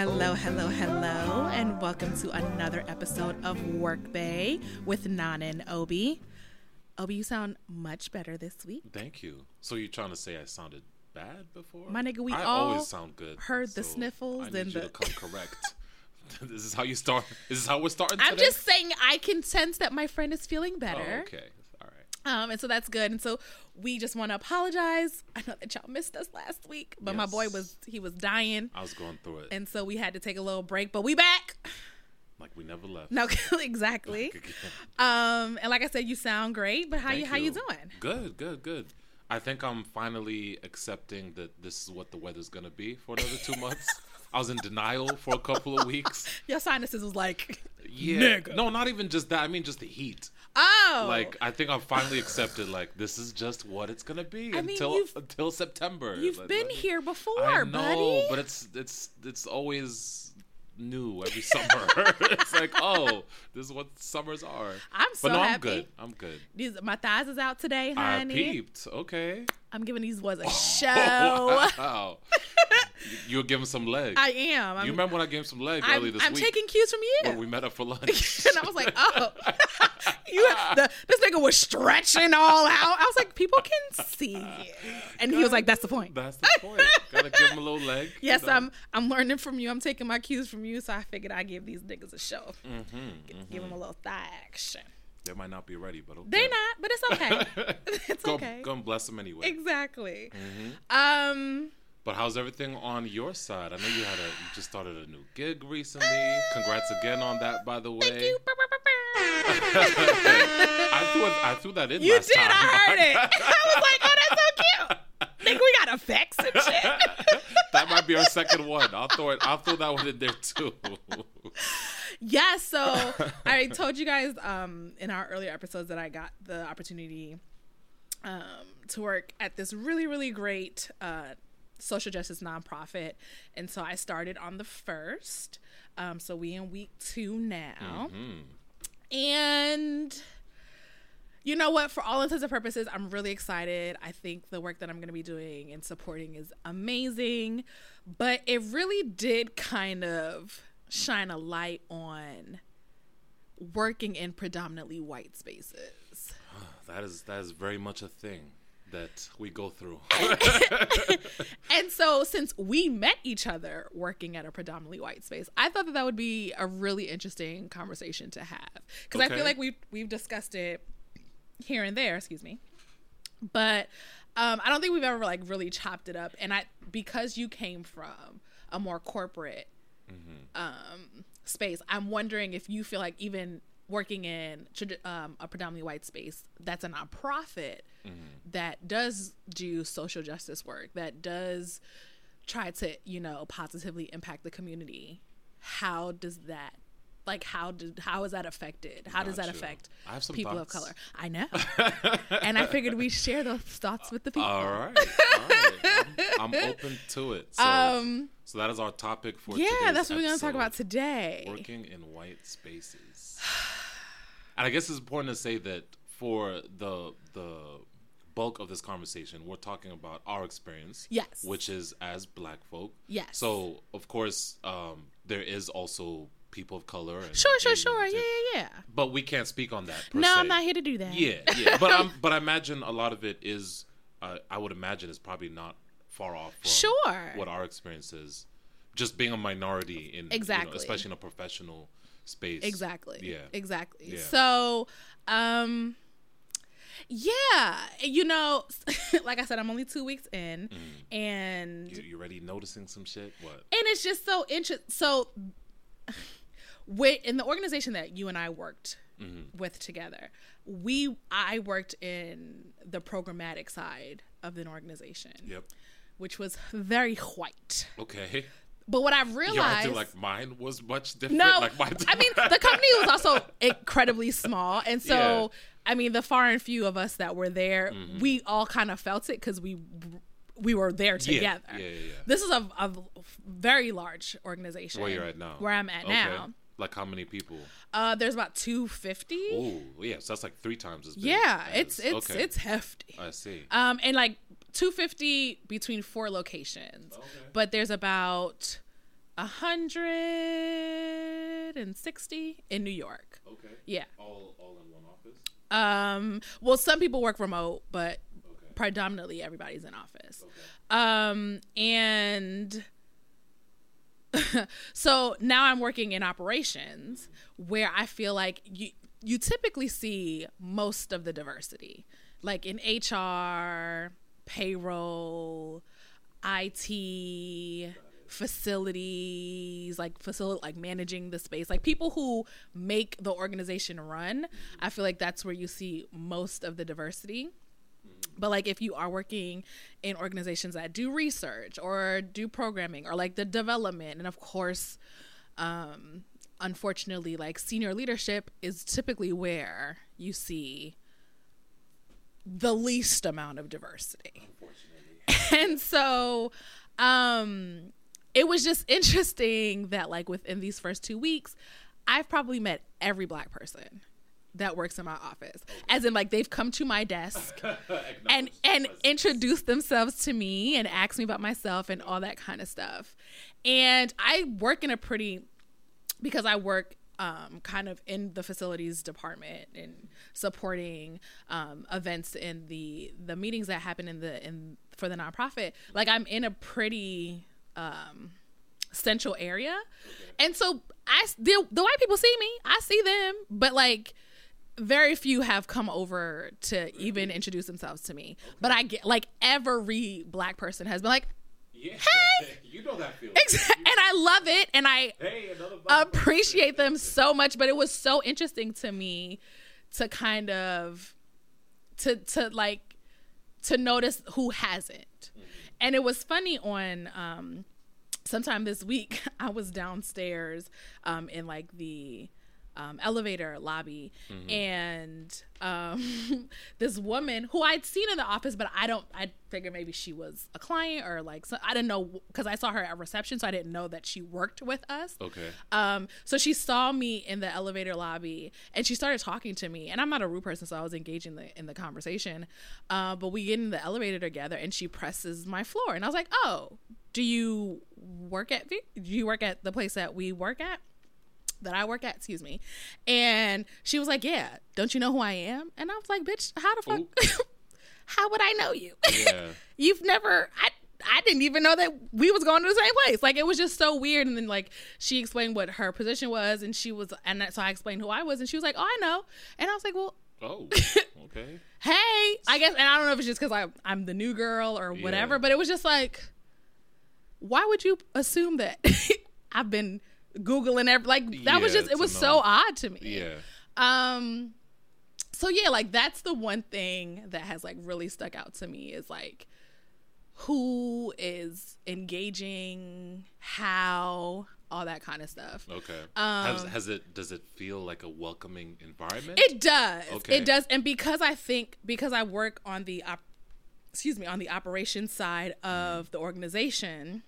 Hello, hello, hello, and welcome to another episode of Work Bay with Nana and Obi. Obi, you sound much better this week. Thank you. So you're trying to say I sounded bad before? My nigga, we I all always sound good. heard the so sniffles I need and you the to come correct. this is how you start. This is how we're starting. I'm today? just saying I can sense that my friend is feeling better. Oh, okay. Um, and so that's good. And so we just want to apologize. I know that y'all missed us last week, but my boy was he was dying, I was going through it and so we had to take a little break. But we back. like we never left. No, exactly. Um, and like I said, you sound great. But how you how you doing? Good, good, good. I think I'm finally accepting that this is what the weather's gonna be for another two months. I was in denial for a couple of weeks. Your sinuses was like, Yeah. Nigga. No, not even just that. I mean, just the heat. Oh, Like I think I've finally accepted. Like this is just what it's gonna be I mean, until until September. you've Like, been here before, I know, buddy. but it's it's it's always new every summer. it's like, oh, this is what summers are. I'm so but no, I'm happy. good. I'm good. These my thighs is out today, I honey. peeped. Okay. I'm giving these was a show. Wow. you were giving some leg. I am. I'm, you remember when I gave him some leg I'm, earlier this I'm week taking cues from you. when we met up for lunch? and I was like, oh, you, the, this nigga was stretching all out. I was like, people can see. And he was like, that's the point. That's the point. Gotta give him a little leg. you Yes, know? I'm I'm learning from you. I'm taking my cues from you, so I figured I'd give these niggas a show. Mm-hmm, Give them a little thigh action. They might not be ready, but okay. They not, but it's okay. it's go, okay. Go and bless them anyway. Exactly. Mm-hmm. Um, But how's everything on your side? I know you had a you just started a new gig recently. Congrats again on that, by the way. thank you. I threw it, I threw that in. You did. Time. I heard it. I was like, oh, that's so cute. Think we got effects and shit. that might be our second one. I'll throw it. I'll throw that one in there too. Yeah, so I told you guys um, in our earlier episodes that I got the opportunity um, to work at this really, really great uh, social justice nonprofit. And so I started on the first. Um, so we in week two now. And you know what? For all intents and purposes, I'm really excited. I think the work that I'm going to be doing and supporting is amazing. But it really did kind of shine a light on working in predominantly white spaces. that is that is very much a thing that we go through. And so, since we met each other working at a predominantly white space, I thought that that would be a really interesting conversation to have because I feel like we've we've discussed it here and there. Excuse me, but um, I don't think we've ever like really chopped it up. And I because you came from a more corporate um, space, I'm wondering if you feel like even working in um, a predominantly white space that's a nonprofit that does do social justice work that does try to you know positively impact the community how does that like how did how is that affected how does that affect I have some people of color i know and i figured we share those thoughts with the people all right, all right. I'm, I'm open to it. So, um so that is our topic for today. yeah that's what we're gonna talk about today working in white spaces. and I guess it's important to say that for the the bulk of this conversation, we're talking about our experience. Yes. Which is as black folk. Yes. So of course, um, there is also people of color. And sure sure sure yeah yeah yeah But we can't speak on that. No se. i'm not here to do that Yeah, yeah. But I'm, but I imagine a lot of it is. Uh, I would imagine is probably not far off from Sure. what our experience is. Just being a minority in you know, Exactly. especially in a professional space. Exactly. Yeah. Exactly. Yeah. So, um, yeah, you know, like I said, I'm only two weeks in, and Mm. You, you already noticing some shit? What? and it's just so interesting. So, with in the organization that you and I worked Mm-hmm. with together, we I worked in the programmatic side of an organization, Yep. which was very white. Okay. But what I've You're realized, like mine was much different. No, Like mine I mean the company was also incredibly small, and so Yeah. I mean the far and few of us that were there, Mm-hmm. we all kind of felt it because we we were there together. Yeah, yeah, yeah. This is a, a very large organization. Where you're at now? Where I'm at Okay. now. Like how many people? Uh, there's about 250. Oh, yeah. So that's like three times as big. yeah, as- it's it's okay. it's hefty. I see. Um, and like 250 between four locations, but there's about 160 in New York. Okay. Yeah. All all in one office. Um, well, some people work remote, but Okay. predominantly everybody's in office. Okay. Um, and so now I'm working in operations where I feel like you you typically see most of the diversity, like in HR, payroll, IT, facilities, like facility like managing the space, like people who make the organization run. I feel like that's where you see most of the diversity. But like if you are working in organizations that do research or do programming or like the development and of course um unfortunately like senior leadership is typically where you see the least amount of diversity. And so um it was just interesting that like within these first 2 weeks I've probably met every black person that works in my office. As in like they've come to my desk and and presence. introduce themselves to me and ask me about myself and all that kind of stuff. And I work in a pretty because I work um, kind of in the facilities department and supporting um, events in the the meetings that happen in the in for the nonprofit. Like I'm in a pretty um, central area, and so I the, the white people see me, I see them, but like very few have come over to even introduce themselves to me. But I get like every black person has been like, Yeah. Hey! you know that feeling. and I love it, and I Hey, appreciate them so much. But it was so interesting to me to kind of to to like to notice who hasn't. And it was funny on um sometime this week I was downstairs um in like the um, elevator lobby and um, this woman who I'd seen in the office, but I don't, I figured maybe she was a client or like, so I didn't know because I saw her at reception, so I didn't know that she worked with us. Okay. Um, so she saw me in the elevator lobby and she started talking to me. And I'm not a rude person, so I was engaging the, in the conversation. Uh, but we get in the elevator together and she presses my floor. And I was like, oh, do you work at, do you work at the place that we work at? That I work at, excuse me. And she was like, yeah, don't you know who I am? And I was like, bitch, how the fuck, how would I know you? Yeah. you've never I I didn't even know that we was going to the same place. Like it was just so weird. And then like she explained what her position was, and she was, and that, so I explained who I was, and she was like, "Oh, I know." And I was like, "Well, Oh. Okay. hey, I guess." And I don't know if it's just because I I'm the new girl or whatever, Yeah. but it was just like, why would you assume that I've been googling every like that was just it was know. so odd to me. Yeah. Um so yeah, like that's the one thing that has like really stuck out to me is like who is engaging, how, all that kind of stuff. Okay. Um, has, has it? Does it feel like a welcoming environment? It does. Okay. It does. And because I think because I work on the op- excuse me, on the operations side of the organization,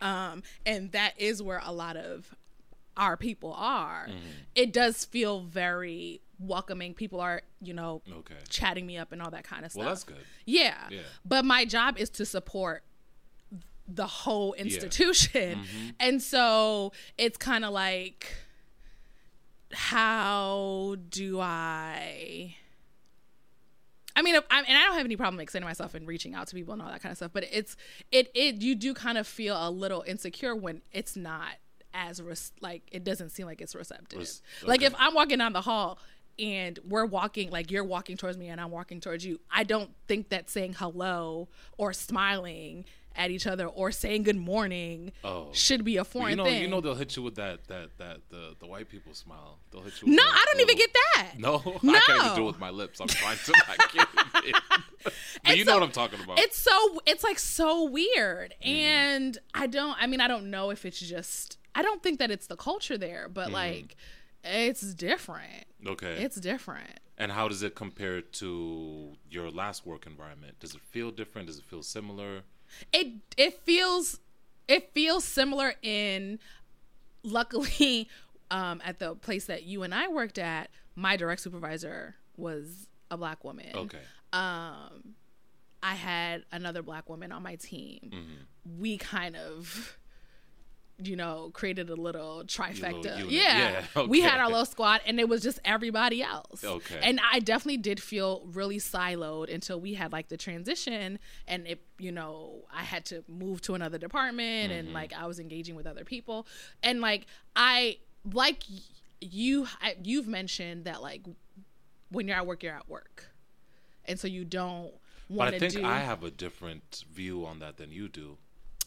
um, and that is where a lot of our people are, Mm-hmm. it does feel very welcoming. People are, you know, Okay. chatting me up and all that kind of stuff. Well, that's good. Yeah. Yeah. But my job is to support the whole institution. And so it's kind of like how do I I mean, I, and I don't have any problem extending myself and reaching out to people and all that kind of stuff. But it's it it you do kind of feel a little insecure when it's not as res- like it doesn't seem like it's receptive. Res- Like if I'm walking down the hall and we're walking like you're walking towards me and I'm walking towards you, I don't think that saying hello or smiling at each other or saying good morning Oh. should be a foreign you know, thing. you know, they'll hit you with that, that, that, the, the white people smile. They'll hit you. No, I don't even get that. No, No. I can't even do it with my lips. I'm trying to. I can't. but you know so what I'm talking about. It's so it's like so weird, Mm. and I don't. I mean, I don't know if it's just. I don't think that it's the culture there, Mm. but like, it's different. okay. It's different. and how does it compare to your last work environment? Does it feel different? Does it feel similar? It it feels it feels similar in. Luckily, um, at the place that you and I worked at, my direct supervisor was a black woman. Okay. um I had another black woman on my team. Mm-hmm. We kind of you know, created a little trifecta. unit. Yeah. Yeah, We had our little squad and it was just everybody else. Okay. And I definitely did feel really siloed until we had like the transition and it, you know, I had to move to another department Mm-hmm. and like I was engaging with other people. And like I like you I, you've mentioned that like when you're at work you're at work. And so you don't But I think do I have a different view on that than you do,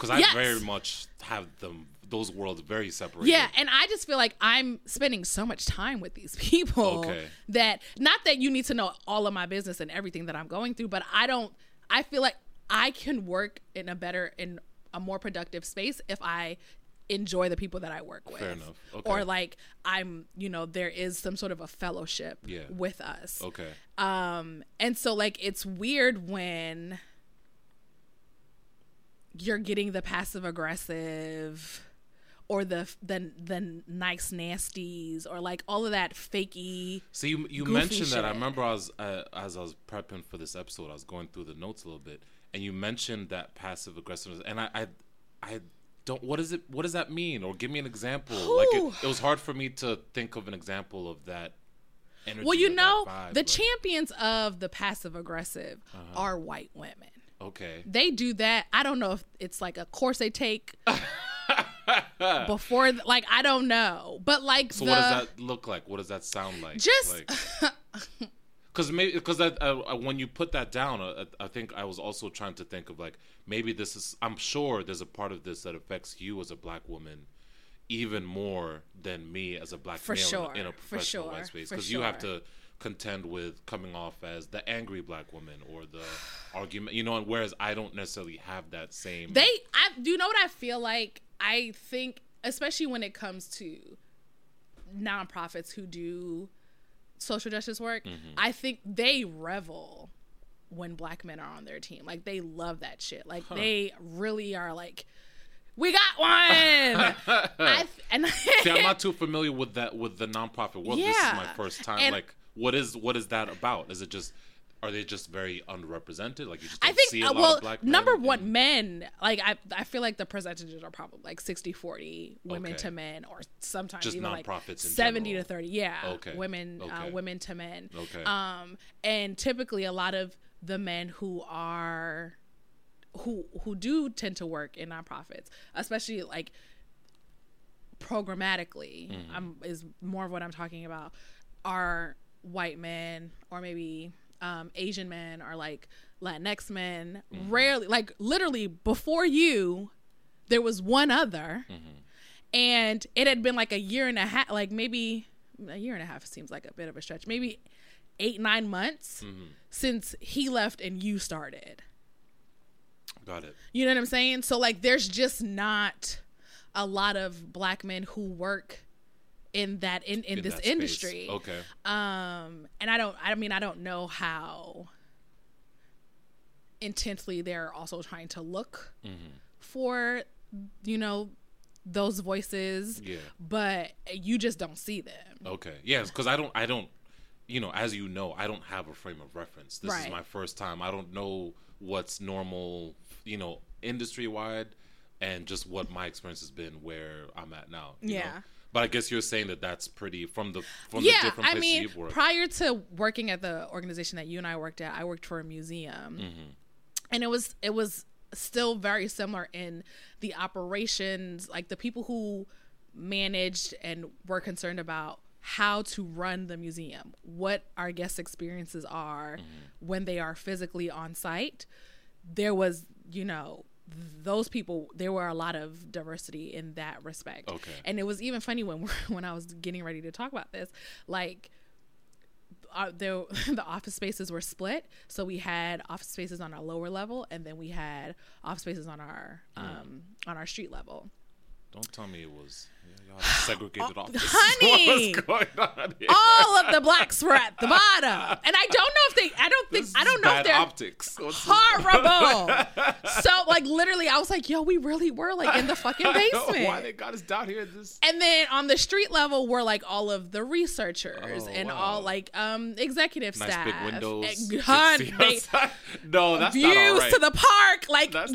because I Yes. very much have them those worlds very separated. Yeah, and I just feel like I'm spending so much time with these people Okay. that not that you need to know all of my business and everything that I'm going through, but I don't I feel like I can work in a better in a more productive space if I enjoy the people that I work with. Fair enough. Okay. Or like I'm, you know, there is some sort of a fellowship Yeah. with us. Okay. Um, and so like it's weird when you're getting the passive aggressive or the the the nice nasties or like all of that fakey. So you you mentioned that. I remember I was uh, as I was prepping for this episode, I was going through the notes a little bit, and you mentioned that passive aggressiveness, and I I, I don't. What is it? What does that mean? Or give me an example. Like it, it was hard for me to think of an example of that. Energy Well, you know, vibe, the like- champions of the passive aggressive Uh-huh. are white women. Okay. They do that. I don't know if it's like a course they take before, th- like I don't know, but like So the what does that look like? What does that sound like? Just- because maybe because uh, uh, when you put that down, uh, I think I was also trying to think of like maybe this is. I'm sure there's a part of this that affects you as a black woman even more than me as a black For male sure, in a for professional sure, white space because you have to contend with coming off as the angry black woman or the argument you know and whereas i don't necessarily have that same They, I do you know what I feel like. I think, especially when it comes to nonprofits who do social justice work, Mm-hmm. I think they revel when black men are on their team. Like they love that shit. Like they really are like, we got one. I, and See, I'm not too familiar with that with the nonprofit world. This is my first time. And- like, what is what is that about? Is it just are they just very unrepresented? Like you just I don't think see a uh, lot well of black men number one men like I I feel like the percentages are probably like 60 40 women Okay. to men or sometimes Just even like nonprofits in 70 general. to 30 yeah Okay. women uh, women to men Okay. um and typically a lot of the men who are who who do tend to work in nonprofits especially like programmatically Mm-hmm. um, is more of what I'm talking about are white men or maybe um, Asian men or like Latinx men. Mm-hmm. Rarely, like literally before you, there was one other, Mm-hmm. and it had been like a year and a half, like maybe a year and a half seems like a bit of a stretch, maybe eight nine months Mm-hmm. since he left and you started. got it. You know what I'm saying? So like there's just not a lot of black men who work in that in, in, In this industry. Okay. Um and I don't I mean I don't know how intensely they're also trying to look Mm-hmm. for you know those voices Yeah. but you just don't see them. Okay. Yes, because I don't. I don't. You know, as you know, I don't have a frame of reference. This is my first time. I don't know what's normal. You know, industry wide, and just what my experience has been where I'm at now. you know? But I guess you're saying that that's pretty from the from yeah, the different I mean, you've worked. prior to working at the organization that you and I worked at, I worked for a museum, Mm-hmm. and it was it was still very similar in the operations, like the people who managed and were concerned about how to run the museum, what our guest experiences are Mm-hmm. when they are physically on site. There was, you know, those people. There were a lot of diversity in that respect. Okay. And it was even funny when when I was getting ready to talk about this, like uh, there, the office spaces were split. So we had office spaces on our lower level, and then we had office spaces on our um, on our street level. Don't tell me it was yeah, y'all segregated offices. Oh, honey! What's going on here? All of the blacks were at the bottom, and I don't know if they. I don't think I don't know if they're optics. What's horrible. so like literally, I was like, yo, we really were like in the fucking basement. Why they got us down here? This And then on the street level were like all of the researchers Oh, and wow. all like um executive nice staff. big windows. And, hun, they- no, that's views not all right. to the park. Like yeah.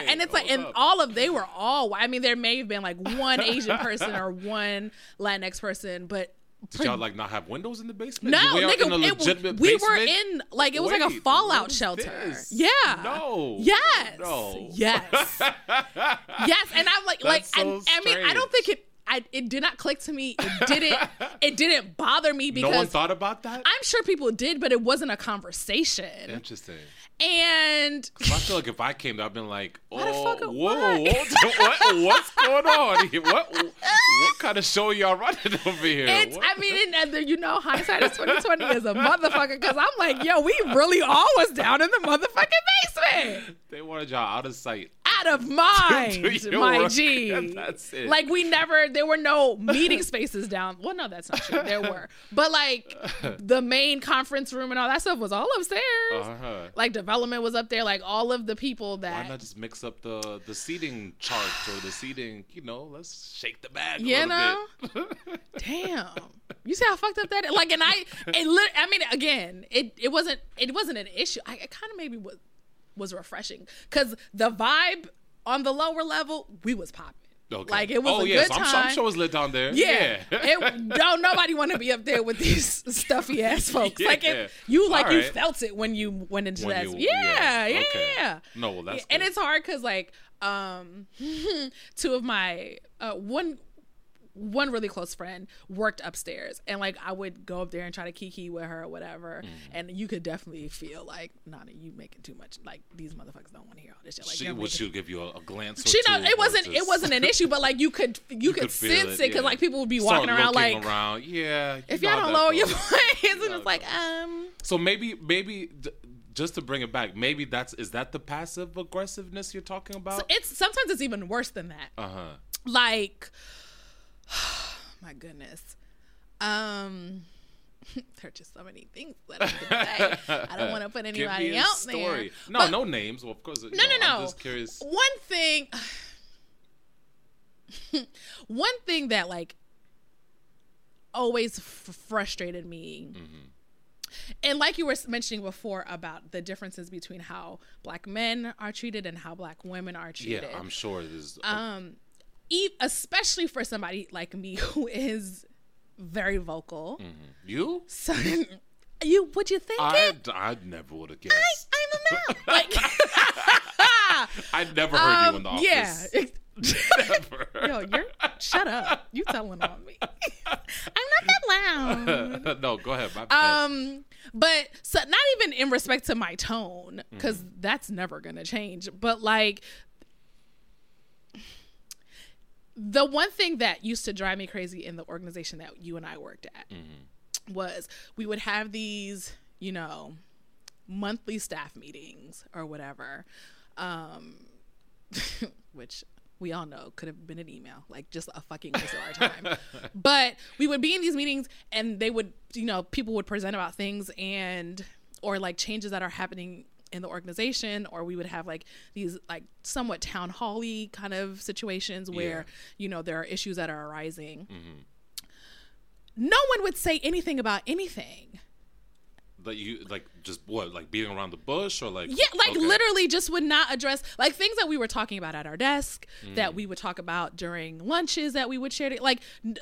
okay. And it's like Hold and all of they were all I mean, there may have been like one Asian person or one Latinx person, but Did y'all like not have windows in the basement? no, were nigga, it- we were basement? in like it was like a fallout shelter. this? Yeah. No. Yes. No. Yes. yes. And I'm like, like, so and, I mean, I don't think it. I, it did not click to me. It didn't. it didn't bother me because no one thought about that. I'm sure people did, but it wasn't a conversation. Interesting. And I feel like if I came, I'd been like, "Oh, Motherfucker, whoa, what? what, what's going on? here? What, what kind of show y'all running over here? it's. What? I mean, and, and you know, hindsight is 2020 is a motherfucker. Because I'm like, yo, we really all was down in the motherfucking basement, they wanted y'all out of sight. Out of mind, my work, G. that's it. Like we never, there were no meeting spaces down. Well, no, that's not true. There were, but like the main conference room and all that stuff was all upstairs. Uh-huh. Like development was up there. Like all of the people that. Why not just mix up the the seating chart or the seating? You know, let's shake the bag. You know? damn. You see how fucked up that is? Like, and I, it lit, I mean, again, it it wasn't it wasn't an issue. I it kind of maybe was was refreshing because the vibe on the lower level we was popping. Okay. Like it was oh a yes, good I'm, time. sure- I'm sure it was lit down there. Yeah, yeah. it don't nobody want to be up there with these stuffy ass folks. Like Yeah. it, you like All you felt it when you went into When that. you- yeah, yeah, okay. yeah. No, well that's and good. it's hard because like um, two of my uh, one one really close friend worked upstairs and like I would go up there and try to kiki with her or whatever Mm-hmm. and you could definitely feel like Nana you making too much like these motherfuckers don't want to hear all this shit like she would making- she give you a, a glance? She know it wasn't it wasn't an issue but like you could you, could, could sense it because yeah. like people would be Start walking around like around. yeah. you if y'all don't lower your voice and it's like um So maybe maybe d- just to bring it back, maybe that's is that the passive aggressiveness you're talking about? So it's sometimes it's even worse than that Uh huh. like my goodness um there are just so many things that I can say. I don't want to put Give anybody me a out story. there. No, But no names. Well, of course. No, No, no, no. I'm just curious. One thing, one thing that like always f- frustrated me, Mm-hmm. and like you were mentioning before about the differences between how black men are treated and how black women are treated. Yeah. I'm sure there's. um, especially for somebody like me who is very vocal. you? So, you would you think I it? I never would have guessed. I don't know. Like, I never heard you in the um, office. yeah. Never. Yo, you're shut up. You telling on me. I'm not that loud. no, go ahead. Um, but so not even in respect to my tone, because that's never gonna change. But like the one thing that used to drive me crazy in the organization that you and I worked at was we would have these, you know, monthly staff meetings or whatever. Um which we all know could have been an email, like just a fucking waste of our time. but we would be in these meetings and they would, you know, people would present about things and or like changes that are happening in the organization or we would have like these like somewhat town hall-y kind of situations where you know there are issues that are arising no one would say anything about anything that you like just what like beating around the bush or like Yeah, like Okay. literally just would not address like things that we were talking about at our desk, Mm. that we would talk about during lunches that we would share. To, like n-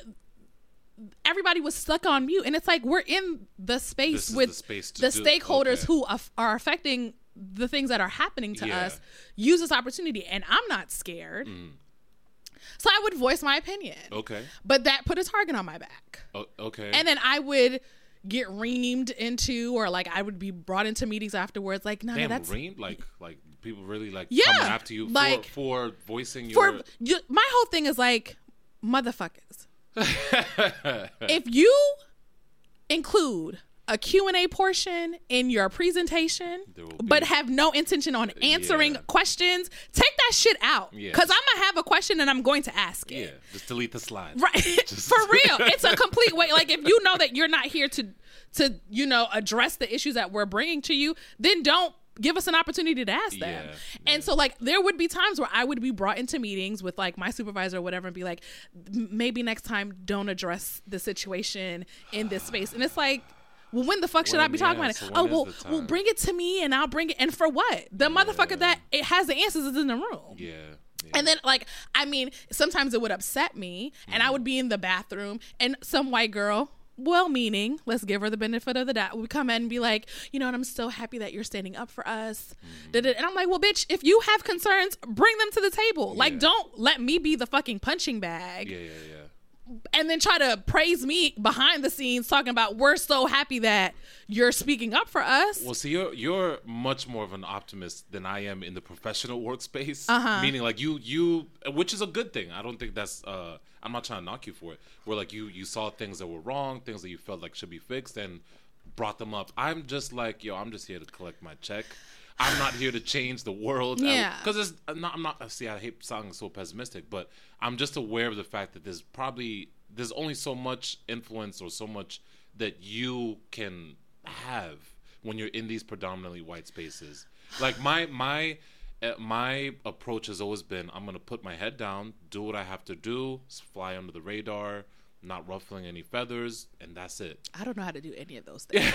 everybody was stuck on mute, and it's like we're in the space with the space the stakeholders okay. who are affecting the things that are happening to Yeah. us. Use this opportunity, and I'm not scared. So I would voice my opinion, Mm. Okay. but that put a target on my back O- okay. and then I would get reamed into, or like I would be brought into meetings afterwards. Like, no, no, that's reamed like like people really like Yeah, coming after you like- for, for voicing for your. you, my whole thing is like, motherfuckers. if you include a Q&A portion in your presentation but have no intention on answering Yeah. questions, take that shit out. Yeah. Cuz I'm going to have a question and I'm going to ask it. Yeah, just delete the slide. Right. For real. It's a complete way like if you know that you're not here to to you know address the issues that we're bringing to you, then don't give us an opportunity to ask them. Yeah, And so like there would be times where I would be brought into meetings with like my supervisor or whatever and be like maybe next time don't address the situation in this space. And it's like well, when the fuck should I be talking yeah, about it? so Oh, well, well, bring it to me and I'll bring it. And for what? The motherfucker that it has the answers is in the room. Yeah. yeah. And then, like, I mean, sometimes it would upset me, and I would be in the bathroom, and some white girl, well meaning, let's give her the benefit of the doubt, would come in and be like, you know, and I'm so happy that you're standing up for us. Da-da. And I'm like, well, bitch, if you have concerns, bring them to the table. Like, don't let me be the fucking punching bag yeah, yeah, yeah. And then try to praise me behind the scenes talking about we're so happy that you're speaking up for us. Well, see, you're you're much more of an optimist than I am in the professional workspace. Uh-huh. Meaning, like you you, which is a good thing. I don't think that's. uh I'm not trying to knock you for it. Where like you you saw things that were wrong, things that you felt like should be fixed, and brought them up. I'm just like, yo, I'm just here to collect my check. I'm not here to change the world. Yeah. Because it's I'm not. I'm not. See, I hate sounding so pessimistic, but I'm just aware of the fact that there's probably there's only so much influence or so much that you can have when you're in these predominantly white spaces. Like my my uh, my approach has always been I'm gonna put my head down, do what I have to do, fly under the radar, not ruffling any feathers, and that's it. I don't know how to do any of those things.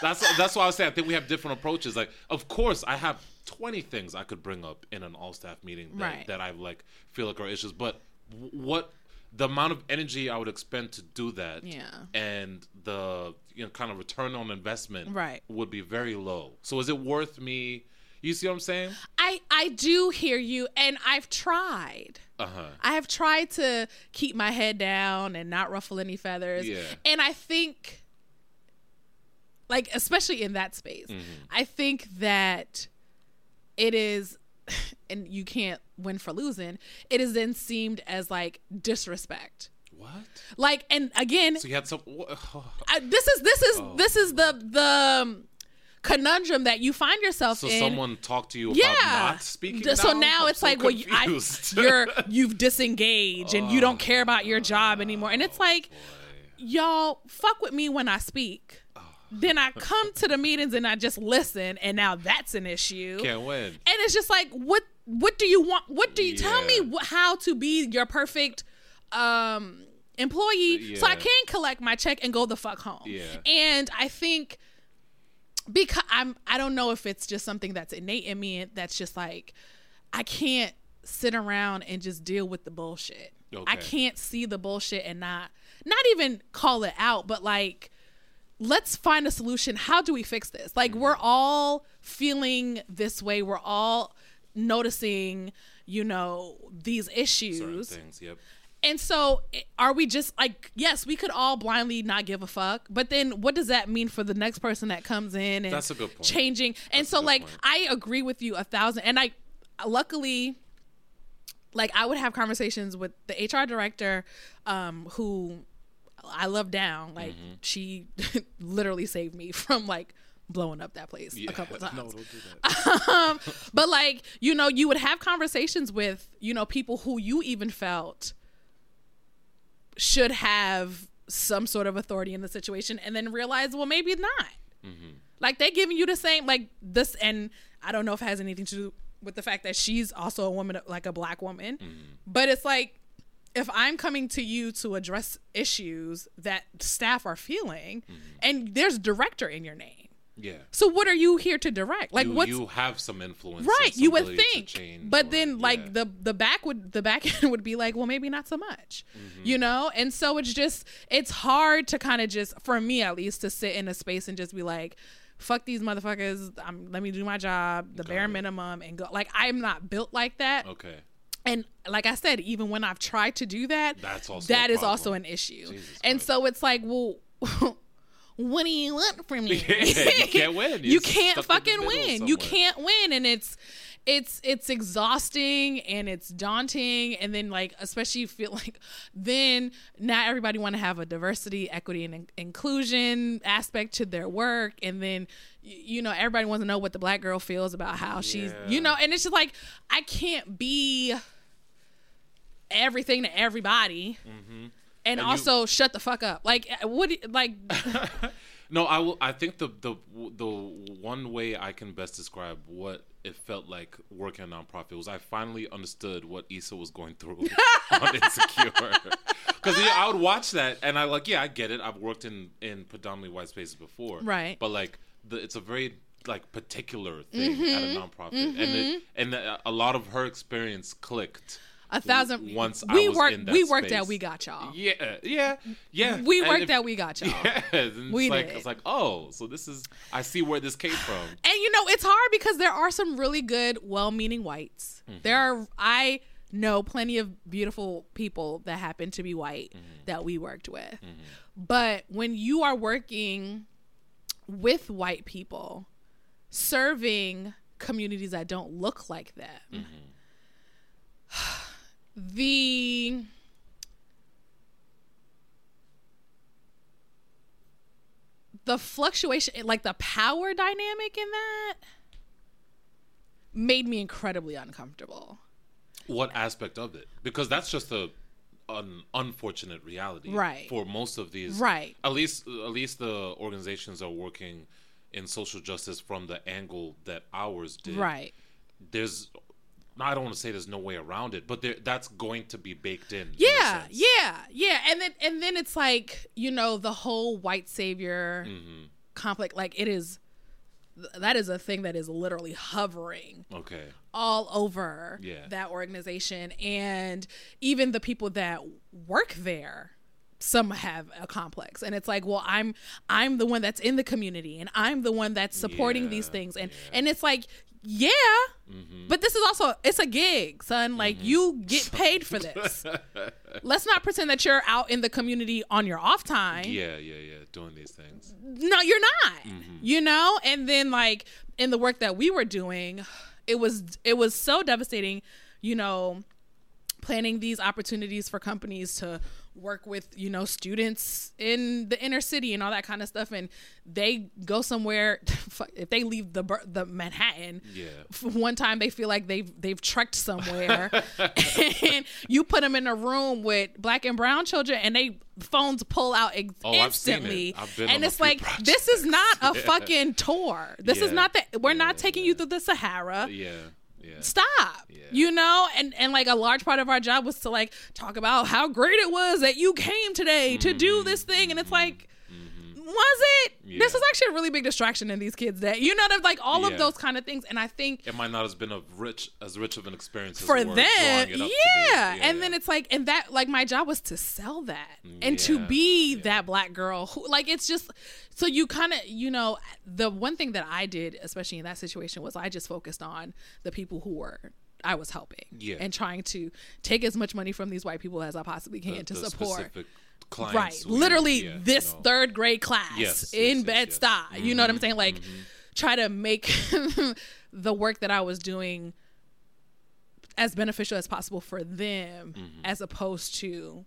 That's that's why I was saying I think we have different approaches. Like, of course, I have 20 things I could bring up in an all staff meeting that, Right. that I like feel like are issues, but what the amount of energy I would expend to do that, Yeah. and the you know kind of return on investment, Right. would be very low. So is it worth me? You see what I'm saying? I I do hear you, and I've tried. Uh huh. I have tried to keep my head down and not ruffle any feathers. Yeah. And I think, like, especially in that space, Mm-hmm. I think that it is, and you can't win for losing, it is then seemed as like disrespect. What? Like, and again, So you had some. wha- I, this is this is Oh. this is the the um, conundrum that you find yourself So in. So someone talked to you about yeah. not speaking. D- So now it's so like, well, you, I, you're you've disengaged and you don't care about your job anymore, and it's like, y'all fuck with me when I speak. Then I come to the meetings and I just listen, and now that's an issue. can't win. And it's just like, what what do you want? What do you tell me wh- how to be your perfect um employee so I can collect my check and go the fuck home. Yeah. And I think because I'm I don't know if it's just something that's innate in me that's just like I can't sit around and just deal with the bullshit. I can't see the bullshit and not not even call it out, but like let's find a solution. How do we fix this? Like we're Mm-hmm. all feeling this way. We're all noticing, you know, these Certain issues. things. Yep. And so, are we just like, yes, we could all blindly not give a fuck, but then what does that mean for the next person that comes in and That's a good point. changing? And That's so, like, point. I agree with you a thousand. And I, luckily, like, I would have conversations with the HR director, um, who I love down. Like, Mm-hmm. she literally saved me from like blowing up that place a couple of times No, don't do that. um, but like you know you would have conversations with you know people who you even felt should have some sort of authority in the situation and then realize well maybe not. Mm-hmm. Like they giving you the same like this and i don't know if it has anything to do with the fact that she's also a woman like a black woman mm-hmm. but it's like if i'm coming to you to address issues that staff are feeling mm-hmm. and there's director in your name Yeah. so what are you here to direct like what you have some influence, right some you would think but or- then like yeah. the the back would the back end would be like well maybe not so much Mm-hmm. you know and so it's just it's hard to kind of just for me at least to sit in a space and just be like fuck these motherfuckers I'm, let me do my job the bare it. minimum and go like i'm not built like that okay. and like I said, even when I've tried to do that, That's also that is also an issue. Jesus and Christ. so it's like, well, what do you want from me? Yeah, you can't win. you can't stuck in the fucking win. You can't win, and it's it's it's exhausting and it's daunting and then like especially you feel like then not everybody want to have a diversity equity and in- inclusion aspect to their work and then you know everybody wants to know what the black girl feels about how she's you know and it's just like i can't be everything to everybody Mm-hmm. And you- also shut the fuck up like uh, what like No, I will. I think the the the one way I can best describe what it felt like working a nonprofit was I finally understood what Issa was going through on Insecure. Because yeah, I would watch that and I like, yeah, I get it. I've worked in in predominantly white spaces before, Right. But like, the, it's a very like particular thing Mm-hmm. at a nonprofit, and it, and a a lot of her experience clicked. A thousand Once I we was worked in that we worked at space. we got y'all Yeah, yeah, yeah. we worked if- at we got y'all yeah, and We it's like did. it's like oh, so this is I see where this came from. And you know, it's hard because there are some really good, well meaning whites. Mm-hmm. There are, I know plenty of beautiful people that happen to be white Mm-hmm. that we worked with. But when you are working with white people, serving communities that don't look like them, Mm-hmm. the. The fluctuation, like the power dynamic in that, made me incredibly uncomfortable. What aspect of it? Because that's just a an unfortunate reality, Right. For most of these, Right. At least, at least the organizations are working in social justice from the angle that ours did. Right. There's, I don't want to say there's no way around it, but there, that's going to be baked in. in Yeah, sense. yeah, yeah. And then and then it's like, you know, the whole white savior Mm-hmm. conflict, like it is that is a thing that is literally hovering Okay. all over Yeah. that organization and even the people that work there some have a complex and it's like well i'm i'm the one that's in the community and i'm the one that's supporting these things and yeah. And it's like yeah. But this is also it's a gig son. Like you get paid for this. Let's not pretend that you're out in the community on your off time. Yeah, yeah, yeah. Doing these things. no you're not. Mm-hmm. you know? And then like in the work that we were doing it was it was so devastating you know planning these opportunities for companies to work with you know students in the inner city and all that kind of stuff and they go somewhere if they leave the the Manhattan Yeah. one time they feel like they've they've trekked somewhere. And you put them in a room with black and brown children and they phones pull out ex- Oh, it. instantly. Been and it's like this is not a Yeah. fucking tour. This is not that we're not taking you through the sahara. Yeah, yeah. stop Yeah. you know and and like a large part of our job was to like talk about how great it was that you came today to do mm-hmm. this thing and it's like was it this Mm-hmm. Was actually a really big distraction in these kids that you know like all Yeah. of those kind of things and i think It might not have been a rich as rich of an experience for them yeah. it up to be. and then it's like and that like my job was to sell that and to be yeah. that black girl who like it's just so you kind of you know the one thing that i did especially in that situation was i just focused on the people who were I was helping Yeah. and trying to take as much money from these white people as I possibly can the- to the support. specific clients Right, literally yeah, this no. third grade class Yes, in yes, Bed Stuy. yes. You know what I'm saying? Like, try to make the work that I was doing as beneficial as possible for them, Mm-hmm. as opposed to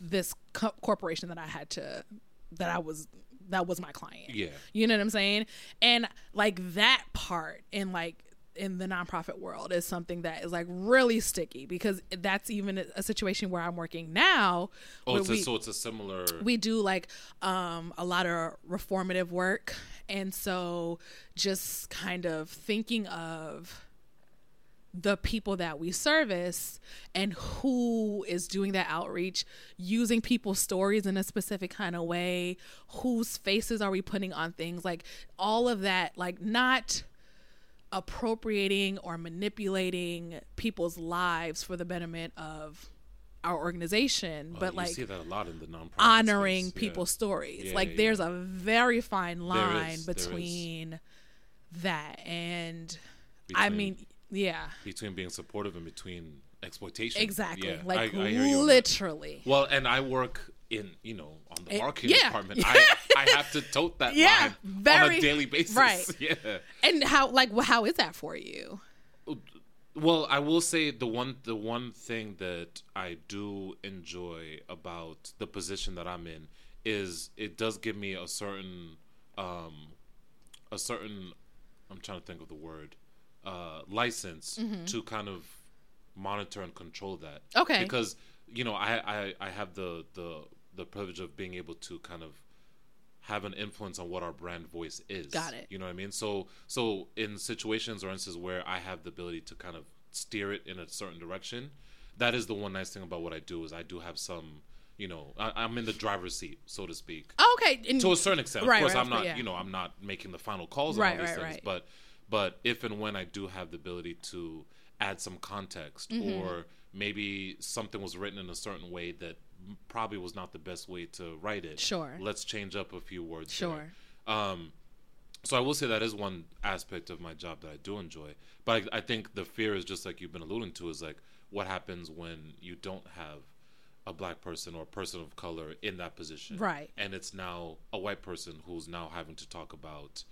this co- corporation that I had to that I was that was my client. Yeah. You know what I'm saying? And like that part in like in the nonprofit world is something that is like really sticky because that's even a- situation where I'm working now. Oh, it's a, we- so it's a similar. we do like um a lot of reformative work and so just kind of thinking of the people that we service and who is doing that outreach using people's stories in a specific kind of way whose faces are we putting on things like all of that like not appropriating or manipulating people's lives for the betterment of our organization Oh, but you like see that a lot in the nonprofit honoring space, yeah. people's stories. Yeah, like yeah, there's a very fine line is, between that and I mean, yeah, between being supportive and between exploitation. exactly. Yeah, like I, I hear you on that. literally. Well, and I work in you know on the It- marketing yeah. department. I I have to tote that Yeah, line on a daily basis. right. Yeah. And how like how is that for you? Well, I will say the one the one thing that I do enjoy about the position that I'm in is it does give me a certain um a certain I'm trying to think of the word uh license Mm-hmm. to kind of monitor and control that. Okay. Because you know, I I I have the the the privilege of being able to kind of have an influence on what our brand voice is. Got it. You know what I mean? So so in situations or instances where I have the ability to kind of steer it in a certain direction, that is the one nice thing about what I do is I do have some, you know, I, I'm in the driver's seat, so to speak. Oh, okay. And, To a certain extent, Right, of course, right, I'm not, yeah. you know, I'm not making the final calls Right, on all these right, things, right. but but if and when I do have the ability to add some context Mm-hmm. or maybe something was written in a certain way that probably was not the best way to write it. Sure. Let's change up a few words. Sure. Um, so I will say that is one aspect of my job that I do enjoy. But I, I think the fear is just like you've been alluding to is like what happens when you don't have a black person or a person of color in that position, Right. And it's now a white person who's now having to talk about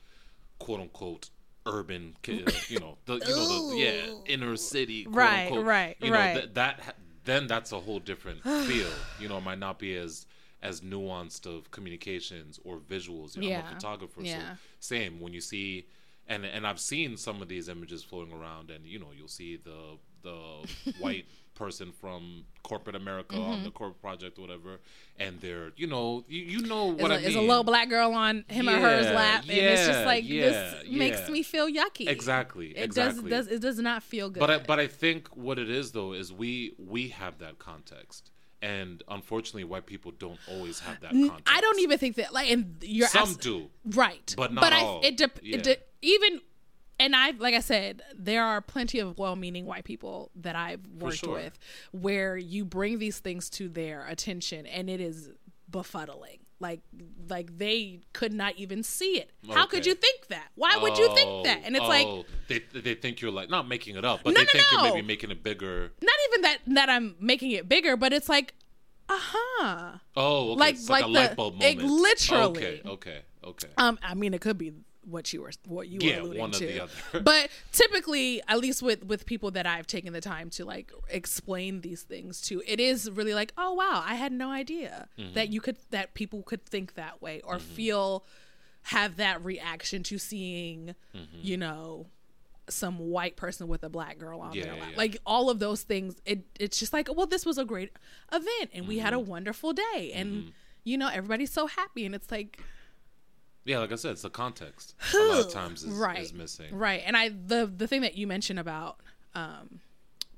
quote unquote urban, you know, the you know the yeah inner city, quote Right, unquote, right, you know, right. th- that ha- then that's a whole different feel. You know, it might not be as as nuanced of communications or visuals. You know, I'm a photographer, so same when you see. And, and I've seen some of these images floating around, and you know you'll see the the white person from corporate America Mm-hmm. on the corporate project, or whatever, and they're you know you, you know It's what a, I mean. it's a little black girl on him or her's Yeah, lap, and it's just like yeah, this makes me feel yucky. Exactly, It exactly. does, does. It does not feel good. But I, but I think what it is though is we we have that context, and unfortunately, white people don't always have that context. I don't even think that. Like, and you're Some abs- do. right, but not I, all. It, dep Yeah. it de- even. And I, like I said, there are plenty of well-meaning white people that I've worked sure. with, where you bring these things to their attention, and it is befuddling. Like, like they could not even see it. How could you think that? Why would you think that? And it's like, oh, they they think you're like not making it up, but No, they no, think no. you're maybe making it bigger. not even that that I'm making it bigger, but it's like, uh huh. Oh, okay. Like- it's like, like a the- light bulb it moment. literally. Okay, okay, okay. Um, I mean, it could be what you were what you Yeah, were alluding one or to. the other. but typically, at least with with people that I've taken the time to like explain these things to, it is really like, oh wow, I had no idea Mm-hmm. that you could that people could think that way or feel have that reaction to seeing, Mm-hmm. you know. Some white person with a black girl on Yeah, their lap, yeah. like all of those things. It it's just like, well, this was a great event, and we Mm-hmm. had a wonderful day, and you know everybody's so happy, and it's like, Yeah, like I said, it's the context. A lot of times is, right is missing. right and i the the thing that you mentioned about um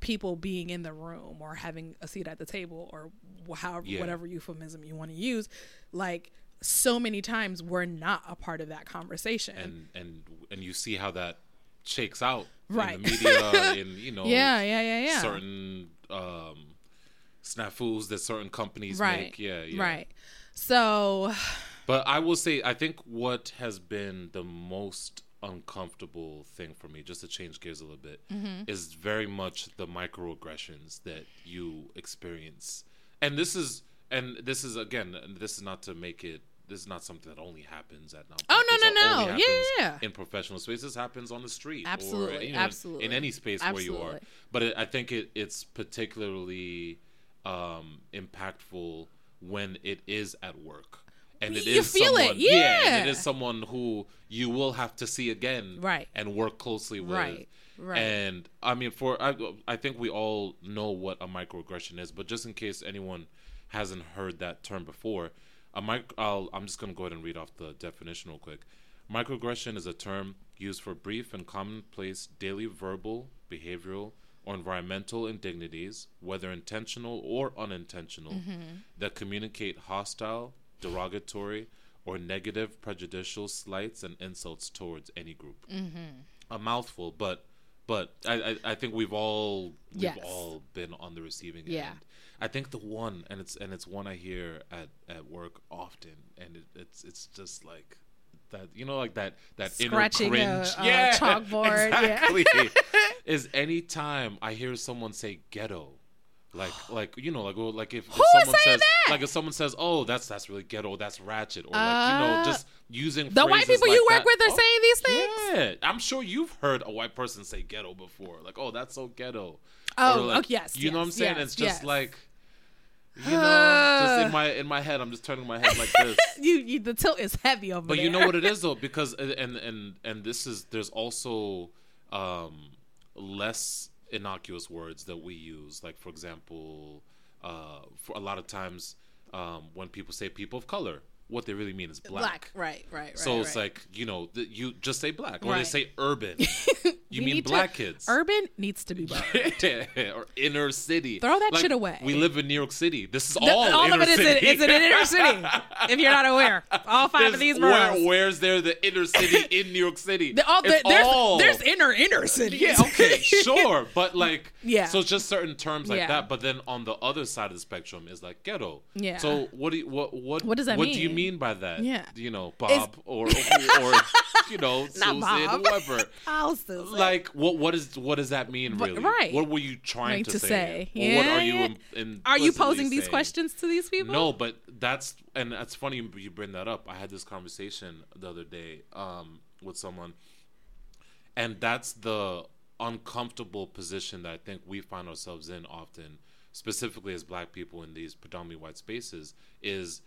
people being in the room or having a seat at the table or however Yeah. whatever euphemism you want to use like so many times we're not a part of that conversation And and and you see how that shakes out Right. in the media, in you know, yeah yeah yeah yeah certain um, snafus that certain companies right make. Yeah, yeah. right so But I will say, I think what has been the most uncomfortable thing for me, just to change gears a little bit, Mm-hmm. is very much the microaggressions that you experience. And this is, and this is again, this is not to make it. This is not something that only happens at now. Oh, no, no, no. Yeah, yeah, yeah. In professional spaces, happens on the street, Absolutely, or, you know, absolutely. in any space where you are. But it, I think it, it's particularly um, impactful when it is at work. And it You is feel it, someone, and it is someone who you will have to see again, Right. and work closely with, Right, right. And I mean, for I, I think we all know what a microaggression is, but just in case anyone hasn't heard that term before, a mic- I'll, I'm just gonna go ahead and read off the definition real quick. Microaggression is a term used for brief and commonplace daily verbal, behavioral, or environmental indignities, whether intentional or unintentional, mm-hmm. that communicate hostile, derogatory, or negative, prejudicial slights and insults towards any group. Mm-hmm. A mouthful, but but I, I, I think we've all we've Yes. all been on the receiving Yeah. end. I think the one and it's and it's one I hear at, at work often, and it, it's it's just like that you know like that that Scratching a- inner cringe, a yeah, chalkboard, yeah. exactly. is any time I hear someone say ghetto. Like, like you know, like, well, like if, if someone says, that? like, if someone says, "Oh, that's that's really ghetto, that's ratchet," or like, you know, Uh, just using the white people like you work that. with are Oh, saying these things yeah, I'm sure you've heard a white person say ghetto before. Like, oh, that's so ghetto. Oh, Or like, okay, yes, You know what I'm saying? yes, it's just yes. like, you know, just in my in my head, I'm just turning my head like this. you, you the tilt is heavy over But there. But you know what it is though, because and and and this is there's also um, less innocuous words that we use. Like for example, uh, for a lot of times um, when people say people of color, what they really mean is black. Black, right, right, right. So it's right. like you know th- you just say black, or they say urban. You mean need to- black kids? urban needs to be better. or inner city. Throw that Like, shit away. We live in New York City. This is The- all, all inner of it is in, city. is in an inner city. If you're not aware, all five There's- of these where- where's there the inner city in New York City? The- all, the- there's all- there's inner inner city. yeah, okay, sure, but like, Yeah. So just certain terms like Yeah. that. But then on the other side of the spectrum is like ghetto. Yeah. So what do you what what What does that What do you mean? by that? Yeah. You know, Bob or, or you know Susan, Bob. whoever. I'll say. Like what what is what does that mean really? right. What were you trying to, to say? say. Or what are you Yeah. Are you posing these saying? questions to these people? No, but that's and that's funny you bring that up. I had this conversation the other day um, with someone, and that's the uncomfortable position that I think we find ourselves in often, specifically as Black people in these predominantly white spaces, is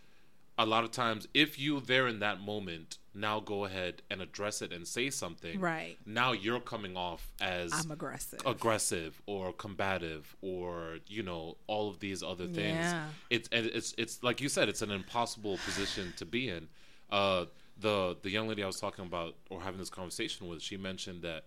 a lot of times if you there in that moment now go ahead and address it and say something Right. now you're coming off as I'm aggressive. aggressive or combative or you know all of these other things Yeah. it's and it's it's like you said it's an impossible position to be in uh the the young lady i was talking about or having this conversation with she mentioned that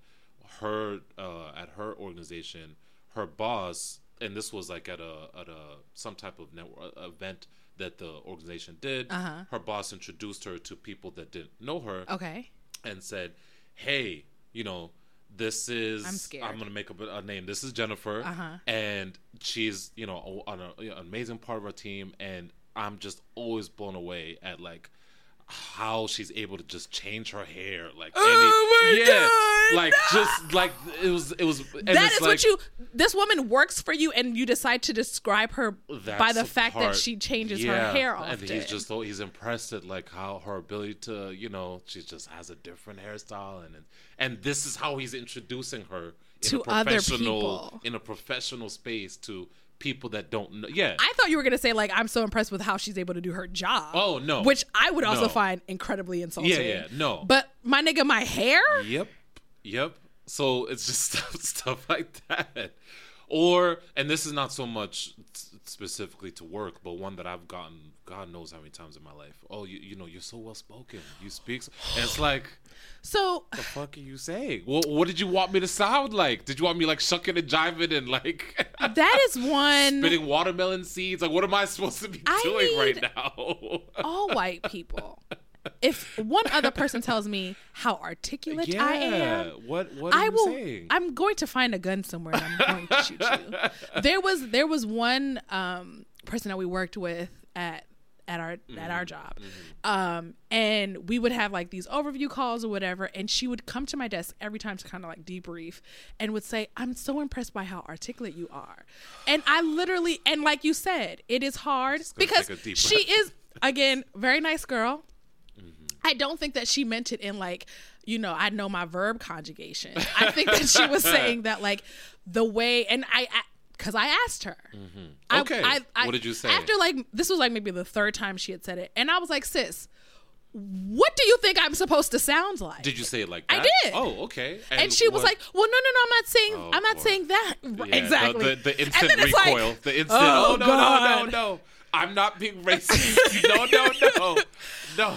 her uh at her organization her boss and this was like at a at a some type of network event that the organization did Uh-huh. her boss introduced her to people that didn't know her okay. and said, "Hey, you know, this is I'm scared. I'm gonna make up a, a name. This is Jennifer, Uh-huh. and she's you know a- on a, an amazing part of our team, and I'm just always blown away at like." How she's able to just change her hair, like Oh any, my yeah, God, like just like it was, it was. And That is like, what you. This woman works for you, and you decide to describe her by the fact part- that she changes her hair often. And he's just so he's impressed at like how her ability to, you know, she just has a different hairstyle and and, this is how he's introducing her in To a other professional people. in a professional space to people that don't know. Yeah. I thought you were gonna say like I'm so impressed with how she's able to do her job. Oh, no. which I would also No. find incredibly insulting. yeah, yeah, no. But my nigga, my hair. Yep. Yep. So it's just stuff stuff like that. Or and this is not so much specifically to work, but one that I've gotten God knows how many times in my life. Oh, you you know, you're so well spoken. You speak so, and it's like So the fuck are you saying? Well, what did you want me to sound like? Did you want me like shucking and jiving and like that is one. spitting watermelon seeds? Like, what am I supposed to be I doing right now? all white people. If one other person tells me how articulate yeah. I am, What what I will. Saying? I'm going to find a gun somewhere and I'm going to shoot you. There was there was one um, person that we worked with at at our at our job, um, and we would have like these overview calls or whatever, and she would come to my desk every time to kind of like debrief, and would say, "I'm so impressed by how articulate you are," and I literally and like you said, it is hard because take a deep she is again very nice girl. I don't think that she meant it in like, you know, I know my verb conjugation. I think that she was saying that like the way, and I, because I, asked her. Mm-hmm. Okay. What did you say? After like this was like maybe the third time she had said it, and I was like, sis, what do you think I'm supposed to sound like? Did you say it like I did. Oh, okay. and she was like, "Well, no, no, no, I'm not saying, Oh, I'm not saying that Yeah, exactly." The, the, the instant it's like, the instant. oh, Oh, no, God. no, no, no. I'm not being racist. no, no, no,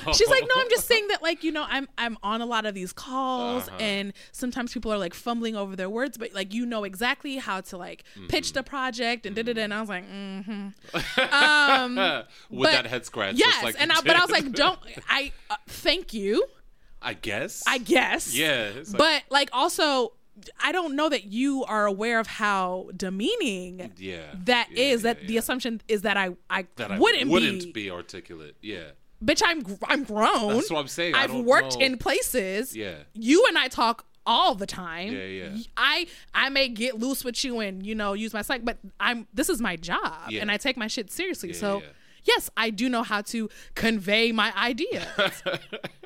no. She's like, no, I'm just saying that, like, you know, I'm I'm on a lot of these calls, Uh-huh. and sometimes people are like fumbling over their words, but like you know exactly how to like pitch Mm-hmm. the project and da da da. And I was like, mm-hmm. with but- that head scratch. yes, just like and I, but I was like, don't I? Uh, thank you, I guess. I guess. Yeah. like- but like also. I don't know that you are aware of how demeaning Yeah, that is. yeah, That yeah, the assumption is that I I that wouldn't, wouldn't be. be. articulate. Yeah. Bitch, I'm I'm grown. That's what I'm saying. I I've worked know. in places. Yeah. You and I talk all the time. Yeah, yeah. I I may get loose with you and you know use my psych, but I'm this is my job Yeah. and I take my shit seriously. Yeah, so yeah. Yes, I do know how to convey my ideas.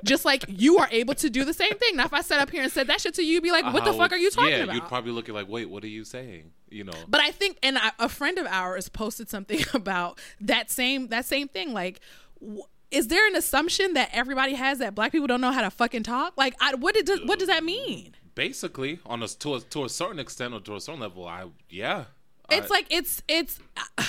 Just like you are able to do the same thing. Now, if I sat up here and said that shit to you, you'd be like, what the fuck are you talking yeah, about? you'd probably look at like, wait, what are you saying? You know. But I think, and I, a friend of ours posted something about that same that same thing. Like, w- is there an assumption that everybody has that black people don't know how to fucking talk? Like, I, what did what does that mean? basically on a to a, to a certain extent or to a certain level i yeah It's I- like it's it's uh,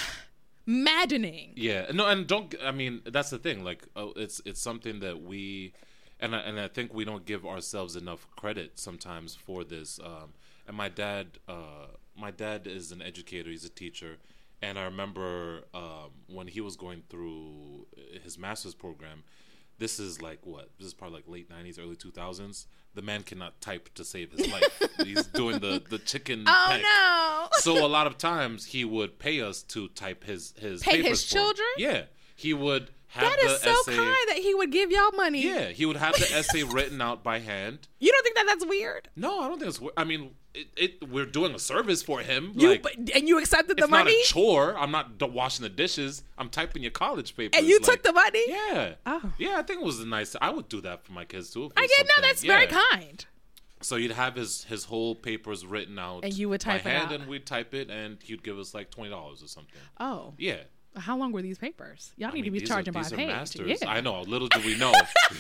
maddening. yeah no and don't i mean that's the thing like uh, it's it's something that we and I, and I think we don't give ourselves enough credit sometimes for this um and my dad uh my dad is an educator he's a teacher and i remember um when he was going through his master's program this is like what this is probably like late 90s early 2000s the man cannot type to save his life he's doing the the chicken Oh peck. no! so a lot of times he would pay us to type his his Pay his for him. children? Yeah, he would have That is so essay. kind that he would give y'all money. Yeah, he would have the essay written out by hand. You don't think that that's weird? No, I don't think it's. we- I mean, it, it we're doing a service for him. You like, but, and you accepted the it's not money a chore. I'm not washing the dishes. I'm typing your college papers. and you like- took the money. Yeah. Oh. Yeah, I think it was a nice. I would do that for my kids too. I get no. That's very kind. So you'd have his his whole papers written out, And you would type it by hand, out. and we'd type it, and he'd give us like twenty dollars or something. Oh, Yeah. how long were these papers? Y'all I need to be charging are, by these are page. masters. Yeah. I know. Little do we know,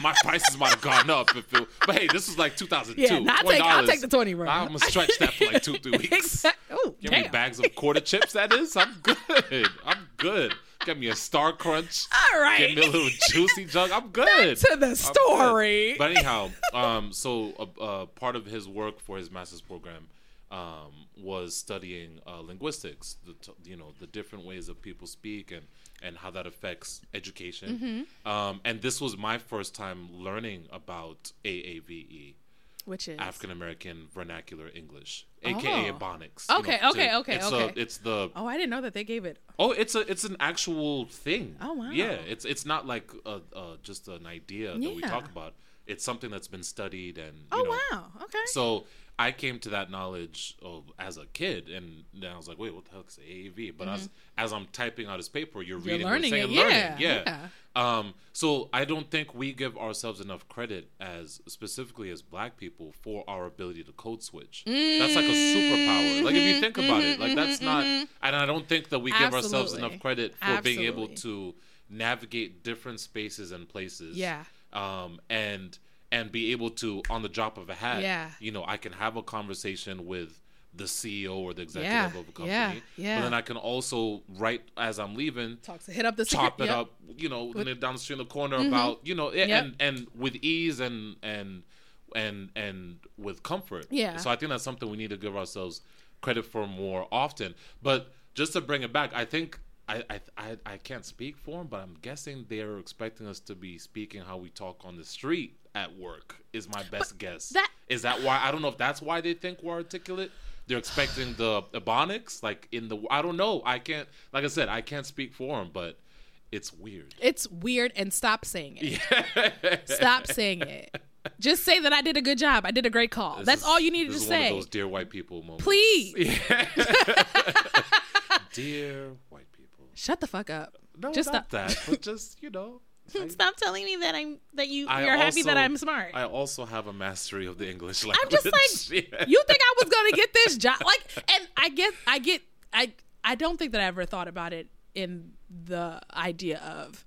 my prices might have gone up. If it, but hey, this was like 2002. Yeah, nah, I'll take- I'll $20. take the 20, bro. I'm gonna stretch that for like two, three weeks. Exact- Oh, Give me damn. bags of quarter chips. That is, I'm good. I'm good. Get me a Star Crunch. All right. Get me a little juicy jug. I'm good. Back to the story. But anyhow, um, so uh, uh, part of his work for his master's program um, was studying uh, linguistics, the t- you know the different ways that people speak and and how that affects education. Mm-hmm. Um, and this was my first time learning about AAVE, Which is African American Vernacular English, aka Oh. Ebonics. you Okay, know, okay, to- okay, it's okay. A, it's the Oh, I didn't know that they gave it. Oh, it's a it's an actual thing. Oh, wow. Yeah, it's it's not like a, uh just an idea that we talk about. It's something that's been studied and you Oh know. wow. Okay. So I came to that knowledge of as a kid, and then I was like, "Wait, what the hell is AAV?" But as as I'm typing out his paper, you're, Mm-hmm. You're reading, learning saying, it, learning. yeah, yeah. Um, so I don't think we give ourselves enough credit as specifically as Black people for our ability to code switch. That's like a superpower. Like if you think about it, like that's not. And I don't think that we give ourselves enough credit for being able to navigate different spaces and places. Yeah. Um, and and be able to on the drop of a hat. Yeah. You know, I can have a conversation with the CEO or the executive Yeah, of a company. yeah, yeah. But then I can also right as I'm leaving Talk to hit up the chop secret- it yep. up, you know, then down the street in the corner mm-hmm. about, you know, and, Yep. and and with ease and and and and with comfort. Yeah. So I think that's something we need to give ourselves credit for more often. But just to bring it back, I think I I I, I can't speak for them, but I'm guessing they're expecting us to be speaking how we talk on the street at work. Is my best guess. that- is that why I don't know if that's why they think we're articulate. They're expecting the ebonics, like in the. I don't know. I can't. Like I said, I can't speak for them, but it's weird. It's weird, and stop saying it. Stop saying it. Just say that I did a good job. I did a great call. This That's is- all you needed to say. of those dear white people moments. Please dear white people. shut the fuck up. No, just not stop. that, but just you know. Stop telling me that I'm that you I you're happy that I'm smart. I also have a mastery of the English language. I'm just like, Yeah. you think I was gonna get this job? Like, and I get, I get, I, I don't think that I ever thought about it in the idea of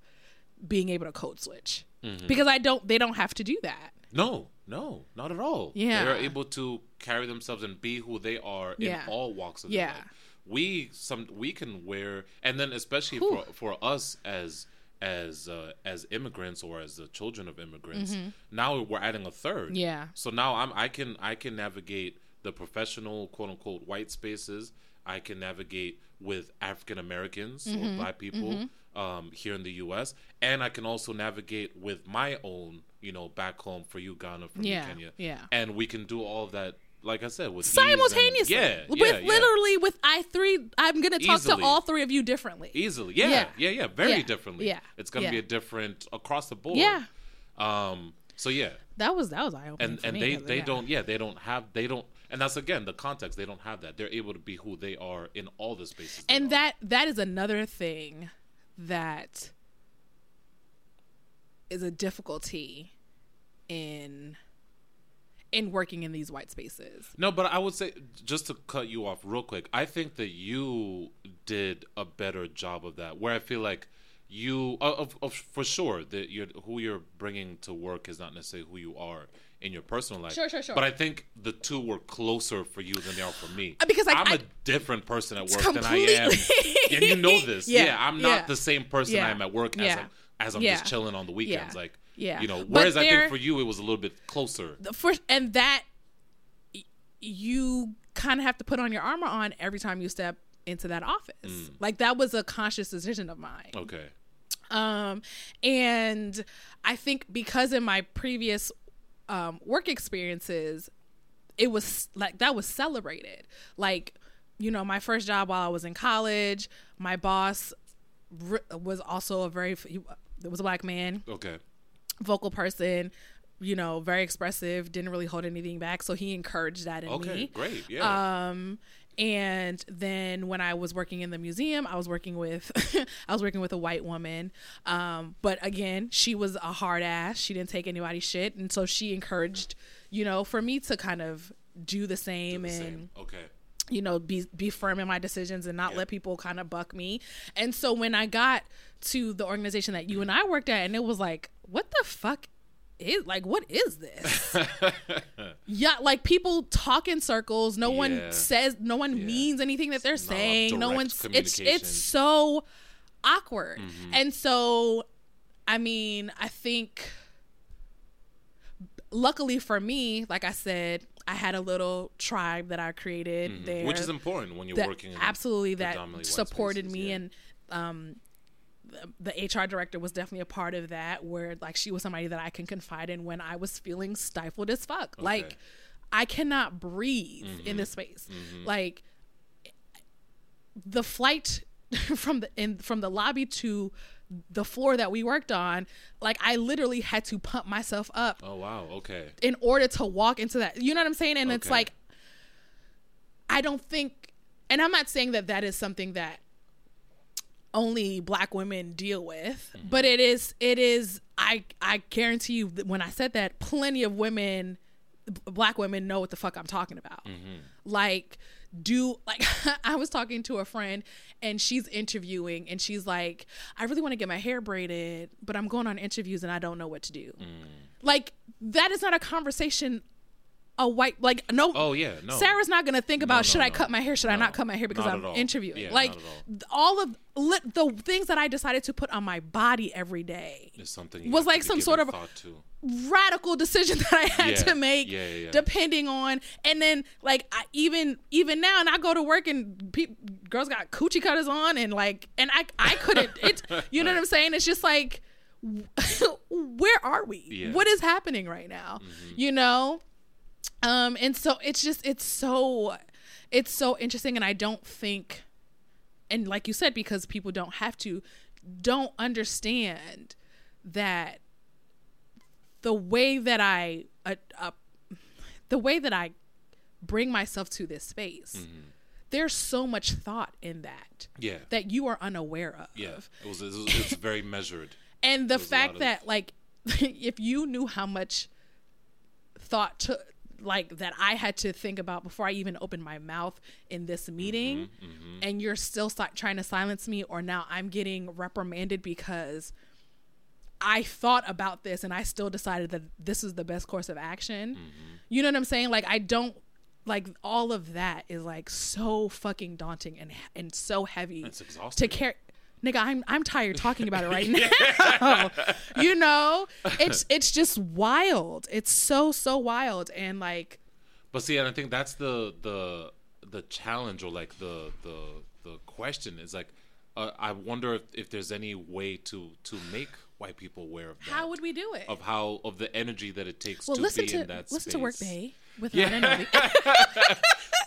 being able to code switch Mm-hmm. because I don't. They don't have to do that. No, no, not at all. Yeah. They're able to carry themselves and be who they are in Yeah. all walks of Yeah. life. We some we can wear and then especially for for us as as uh, as immigrants or as the children of immigrants, now we're adding a third. Mm-hmm. Yeah. So now I'm I can I can navigate the professional quote unquote white spaces. I can navigate with African Americans Mm-hmm. or black people um, here in the U.S. and I can also navigate with my own, you know, back home for you, Ghana, for Yeah, me, Kenya. yeah. And we can do all of that, like I said, with ease and- Simultaneously, yeah, with yeah, yeah. literally with I three. I'm gonna talk Easily. to all three of you differently. easily. Yeah, Yeah. yeah, yeah, very Yeah. differently. Yeah. it's gonna Yeah. be a different across the board. Yeah. Um. So yeah, That was that was eye opening. and and they they don't yeah they don't have they don't and that's again the context they don't have that they're able to be who they are in all the spaces and that that is another thing that is a difficulty in in working in these white spaces. No, but I would say just to cut you off real quick, I think that you did a better job of that. Where I feel like you, of, of for sure, that you're who you're bringing to work is not necessarily who you are in your personal life. Sure, sure, sure. But I think the two were closer for you than they are for me. Uh, because, like, I'm a different person at work Completely. than I am, and you know this. Yeah, Yeah, I'm not yeah. the same person Yeah, I am at work as I'm, as I'm just chilling on the weekends. Like, yeah. you know. Whereas I think for you, it was a little bit closer. The first and that you kind of have to put on your armor on every time you step into that office. Mm. Like that was a conscious decision of mine. Okay. Um, and I think because in my previous um, work experiences, it was like that was celebrated. Like, you know, my first job while I was in college, my boss was also a very he was a black man, Okay. Vocal person. You know, very expressive, didn't really hold anything back. So he encouraged that in Okay. me. Great. Yeah. Um, and then when I was working in the museum, I was working with I was working with a white woman. Um, but again, she was a hard ass. She didn't take anybody's shit, and so she encouraged, you know, for me to kind of do the same The and same. Okay. you know be be firm in my decisions and not Yeah. let people kind of buck me. And so when I got to the organization that you and I worked at, and it was like, what the fuck is like what is this? yeah, like people talk in circles. No one says, no one Yeah. means anything that they're Not a lot of saying. No one's. It's it's so awkward. Mm-hmm. And so, I mean, I think. Luckily for me, like I said, I had a little tribe that I created there, Mm-hmm. Which is important when you're working. In absolutely that supported spaces, me yeah. and um the, HR director was definitely a part of that where like she was somebody that I can confide in when I was feeling stifled as fuck. Like I cannot breathe Mm-hmm. in this space. Like the flight from the in from the lobby to the floor that we worked on, like I literally had to pump myself up Oh wow. Okay. in order to walk into that. You know what I'm saying? And it's like, I don't think, and I'm not saying that that is something that only black women deal with, Mm-hmm. but it is, it is, I, I guarantee you that when I said that, plenty of women, black women know what the fuck I'm talking about. Mm-hmm. Like, do like I was talking to a friend and she's interviewing and she's like, I really want to get my hair braided, but I'm going on interviews and I don't know what to do. Mm. Like that is not a conversation a white like no Oh yeah. No. Sarah's not gonna think about no, should I cut my hair should I not cut my hair because I'm interviewing Yeah, like all. all of li- the things that I decided to put on my body every day It's something was like some sort of- radical decision that I had Yeah, to make yeah, yeah, yeah. depending on and then like I even even now and I go to work and pe- girls got coochie cutters on and like and I I couldn't it you know what I'm saying it's just like where are we. Mm-hmm. what is happening right now you know um and so it's just it's so it's so interesting and I don't think and like you said because people don't have to don't understand that the way that I uh, uh, the way that I bring myself to this space there's so much thought in that Yeah. that you are unaware of Yeah. It was. It was it's very measured. and the fact lot of- that like if you knew how much thought to like that I had to think about before I even opened my mouth in this meeting Mm-hmm, and you're still si- trying to silence me or now I'm getting reprimanded because I thought about this and I still decided that this is the best course of action. Mm-hmm. You know what I'm saying? Like I don't like all of that is like so fucking daunting and and so heavy It's to carry. Nigga, I'm I'm tired talking about it right now. you know, it's it's just wild. It's so so wild and like But see, and I think that's the the the challenge or like the the the question is like, uh, I wonder if, if there's any way to to make white people aware of that. how would we do it? of how of the energy that it takes well, to listen be to in that listen space. to Work Day with Yeah.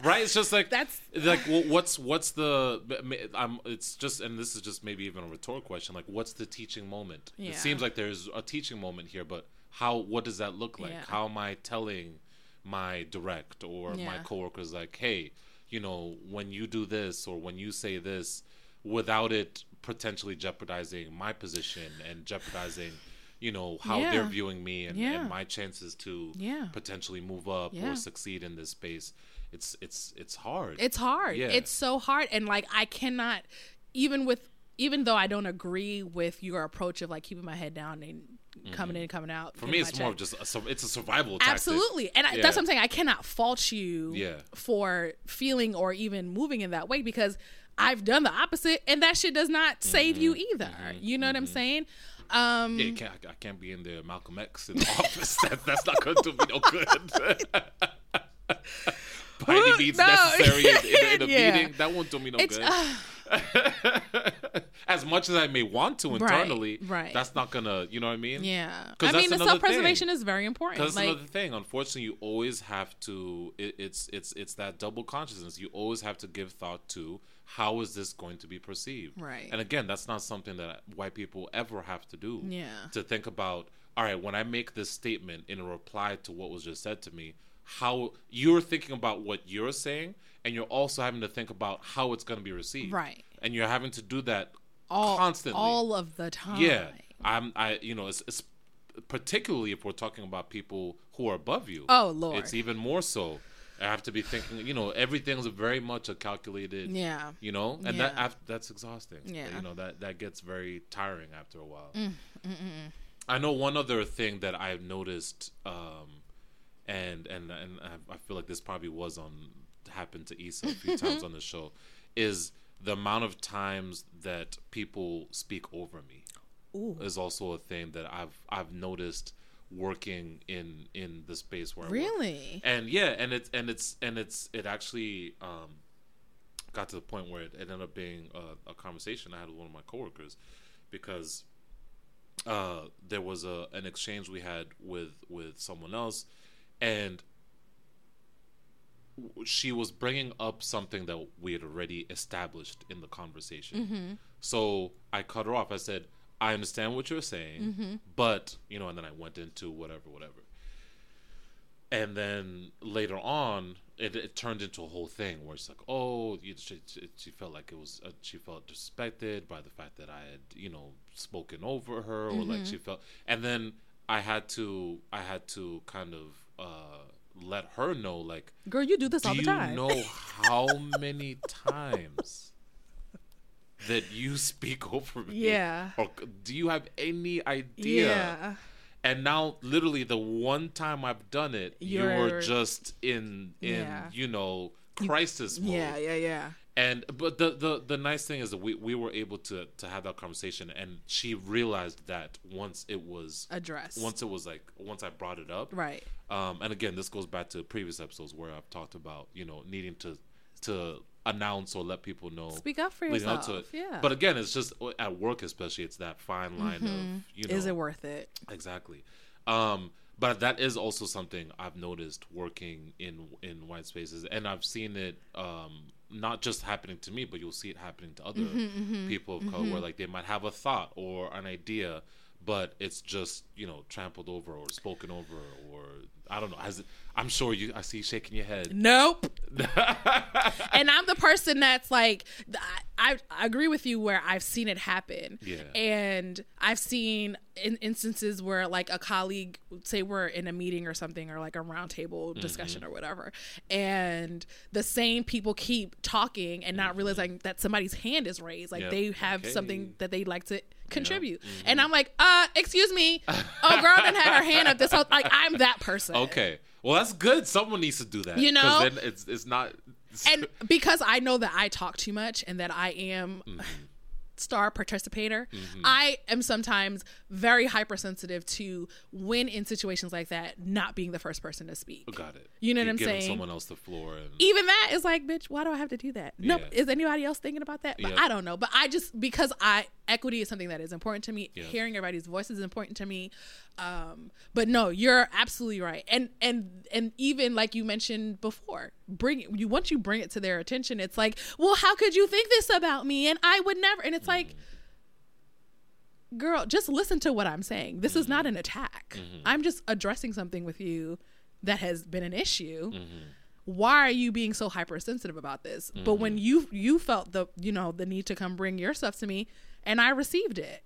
Right? It's just like That's- like well, what's what's the I'm it's just and this is just maybe even a rhetorical question like what's the teaching moment? Yeah. It seems like there's a teaching moment here, but how what does that look like? Yeah. How am I telling my direct or my Yeah. coworkers like, hey, you know, when you do this or when you say this without it potentially jeopardizing my position and jeopardizing you know how Yeah. they're viewing me and, Yeah. and my chances to Yeah. potentially move up or succeed in this space it's it's it's hard It's hard. Yeah. It's so hard. And like I cannot even with even though I don't agree with your approach of like keeping my head down and coming in and coming out. Mm-hmm. for me it's more check. of just a, it's a survival tactic. Absolutely. And I, that's what I'm saying. I cannot fault you Yeah. for feeling or even moving in that way because I've done the opposite and that shit does not save you Mm-hmm. either. You know what I'm saying? Um Yeah, you can't, I can't be in there, Malcolm X in the office. That, that's not going to do me no good. By any means No. necessary in, in, in a Yeah. meeting, that won't do me no It's- good. as much as I may want to internally, right. that's not gonna, you know what I mean? yeah. I mean the self preservation thing. is very important. Because Like another thing, unfortunately, you always have to. It, it's it's it's that double consciousness. You always have to give thought to how is this going to be perceived. Right. And again, that's not something that white people ever have to do. Yeah. To think about. All right, when I make this statement in a reply to what was just said to me, how you're thinking about what you're saying, and you're also having to think about how it's going to be received. Right. And you're having to do that all, constantly. all of the time. Yeah, I'm. I you know, it's, it's particularly if we're talking about people who are above you. Oh, Lord. it's even more so. I have to be thinking. You know, everything's very much a calculated. Yeah. You know, and that Yeah. af- that's exhausting. Yeah. Mm, You know that that gets very tiring after a while. I know one other thing that I've noticed, um, and and and I, I feel like this probably was on happened to Issa a few times on the show, is the amount of times that people speak over me Ooh. is also a thing that I've I've noticed working in in the space where. Really? and yeah and it's and it's and it's it actually um got to the point where it, ended up being a, a conversation I had with one of my coworkers because uh there was a an exchange we had with with someone else and she was bringing up something that we had already established in the conversation. So I cut her off. I said, "I understand what you're saying, but you know," and then I went into whatever, whatever. And then later on, it, it turned into a whole thing where it's like, oh, you, she, she- felt like it was, uh, she felt disrespected by the fact that I had, you know, spoken over her, or like she felt, and then I had to, I had to kind of uh, let her know, like, Girl, you do this do all the time. you know how many times that you speak over me? Yeah. Or do you have any idea? Yeah. And now, literally, the one time I've done it, you were You're- just in in Yeah. you know crisis mode. Yeah, yeah, yeah. And but the, the the nice thing is that we we were able to to have that conversation, and she realized that once it was Address. once it was like once I brought it up, Right. um, and again, this goes back to previous episodes where I've talked about you know needing to to announce or let people know Speak up for up yourself. it. Yeah. But again, it's just at work, especially, it's that fine line of you know Is it worth it? exactly. Um, but that is also something I've noticed working in in white spaces, and I've seen it um, not just happening to me, but you'll see it happening to other Mm-hmm, people of color, where like they might have a thought or an idea, but it's just you know trampled over or spoken over, or I don't know. Has it, I'm sure you. I see you shaking your head. Nope. and I'm the person that's like, I, I agree with you where I've seen it happen. Yeah. And I've seen in instances where like a colleague, say we're in a meeting or something or like a roundtable Mm-hmm. discussion or whatever, and the same people keep talking and not realizing that somebody's hand is raised. Like Yep. they have Okay. something that they'd like to contribute. Mm-hmm. And I'm like, uh, excuse me. Oh, girl, done have her hand up this whole, like, I'm that person. Okay. Well, that's good. Someone needs to do that. You know? then it's it's not. and because I know that I talk too much and that I am Mm-hmm. Star participator, mm-hmm. I am sometimes very hypersensitive to when in situations like that not being the first person to speak. Oh, got it. You know what I'm saying? Someone else the floor. And, Even that is like, bitch, why do I have to do that? No, Yeah. is anybody else thinking about that? But Yeah. I don't know. But I just because I equity is something that is important to me. Yeah. Hearing everybody's voice is important to me. Um, but no, you're absolutely right. And and and even like you mentioned before, bring it, you once you bring it to their attention, it's like, well, how could you think this about me? And I would never. And it's like. Girl, just listen to what I'm saying. This is not mm-hmm. an attack. Mm-hmm. I'm just addressing something with you that has been an issue mm-hmm. why are you being so hypersensitive about this? But when you you felt the you know the need to come bring your stuff to me, and I received it.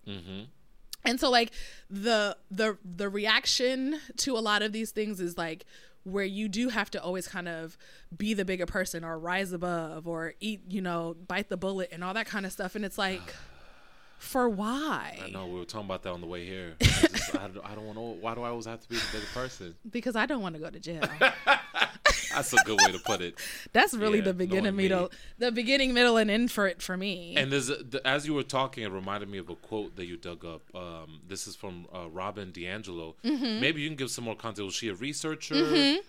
And so like the the the reaction to a lot of these things is like where you do have to always kind of be the bigger person or rise above or eat, you know, bite the bullet and all that kind of stuff and it's like for why? I know we were talking about that on the way here. I, just, I, don't- I don't want to. Why do I always have to be the bigger person? Because I don't want to go to jail. That's a good way to put it. That's really Yeah, the beginning, knowing me. middle, the beginning, middle, and end for it for me. And there's a, the, as you were talking, it reminded me of a quote that you dug up. Um, this is from uh, Robin DiAngelo. Mm-hmm. Maybe you can give some more context. Was she a researcher?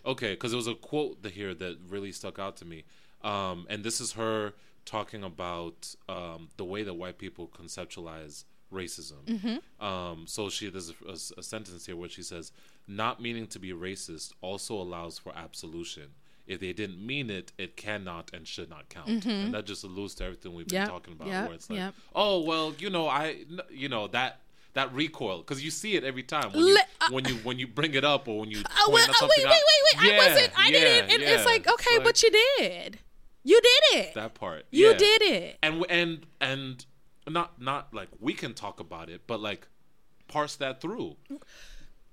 Okay, because there was a quote that here that really stuck out to me. Um, and this is her talking about um, the way that white people conceptualize racism. Mm-hmm. Um, so she there's a, a- a sentence here where she says, "Not meaning to be racist also allows for absolution." If they didn't mean it, it cannot and should not count, and that just alludes to everything we've been Yep, talking about. yep, where it's like, yep. oh well, you know, I, you know that that recoil because you see it every time when you, Le- uh, when you when you bring it up or when you. Oh, point well, out oh, something wait, wait, wait, wait! I Yeah, wasn't. I yeah, didn't. And it's like, okay, like but you did. You did it. that part. you yeah. did it. and and and not not like we can talk about it, but like parse that through.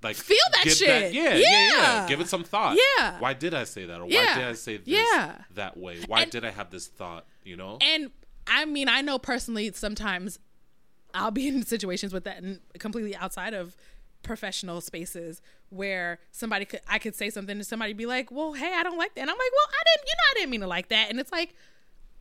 Like Feel that shit. yeah, yeah, yeah, Yeah. Give it some thought. Yeah. Why did I say that, or why did I say this Yeah. that way? Why And- did I have this thought? You know. And I mean, I know personally sometimes I'll be in situations with that and completely outside of professional spaces where somebody could I could say something and somebody be like, "Well, hey, I don't like that." And I'm like, "Well, I didn't, you know, I didn't mean to like that." And it's like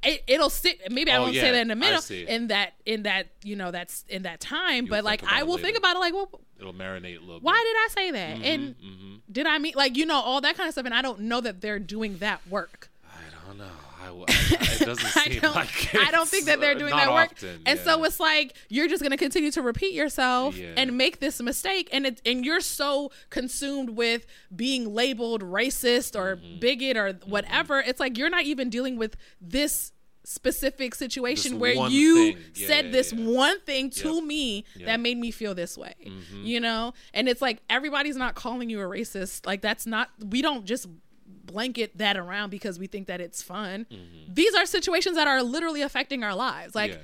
it, it'll sit. Maybe I Oh, won't yeah, say that in the I middle, in that, in that, you know, that's in that time. You'll but like, I will think about it. Like, well, It'll marinate a little. why bit. did I say that? and hmm did I mean like you know all that kind of stuff? And I don't know that they're doing that work. I don't know. I, I- it doesn't I seem don't, like I don't think that they're uh, doing that work. often, and yeah. so it's like you're just going to continue to repeat yourself Yeah. and make this mistake and it and you're so consumed with being labeled racist or Mm-hmm. bigot or whatever. It's like you're not even dealing with this specific situation This where you. Yeah, said this yeah. one thing to Yep. me Yep. Mm-hmm. that made me feel this way. You know? And it's like everybody's not calling you a racist. Like that's not we don't just blanket that around because we think that it's fun. These are situations that are literally affecting our lives. Like Mm-hmm.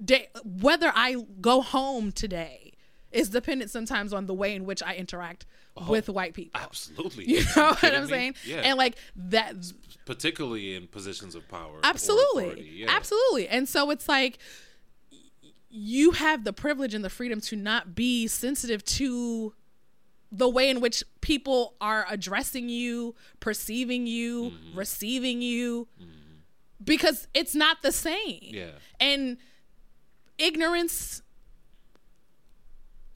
Yeah. day, whether I go home today is dependent sometimes on the way in which I interact with white people. Absolutely. You know what Oh. I'm me? saying? Yeah. And like that particularly in positions of power. absolutely yeah. absolutely and so it's like you have the privilege and the freedom to not be sensitive to the way in which people are addressing you perceiving you Mm-hmm. receiving you. Because it's not the same. Yeah. and ignorance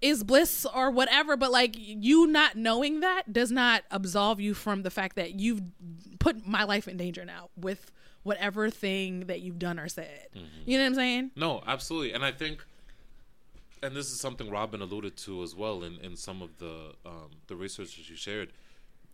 is bliss or whatever but like you not knowing that does not absolve you from the fact that you've put my life in danger now with whatever thing that you've done or said. You know what i'm saying? No, absolutely, and I think, and this is something Robin alluded to as well in, in some of the um, the research that you shared,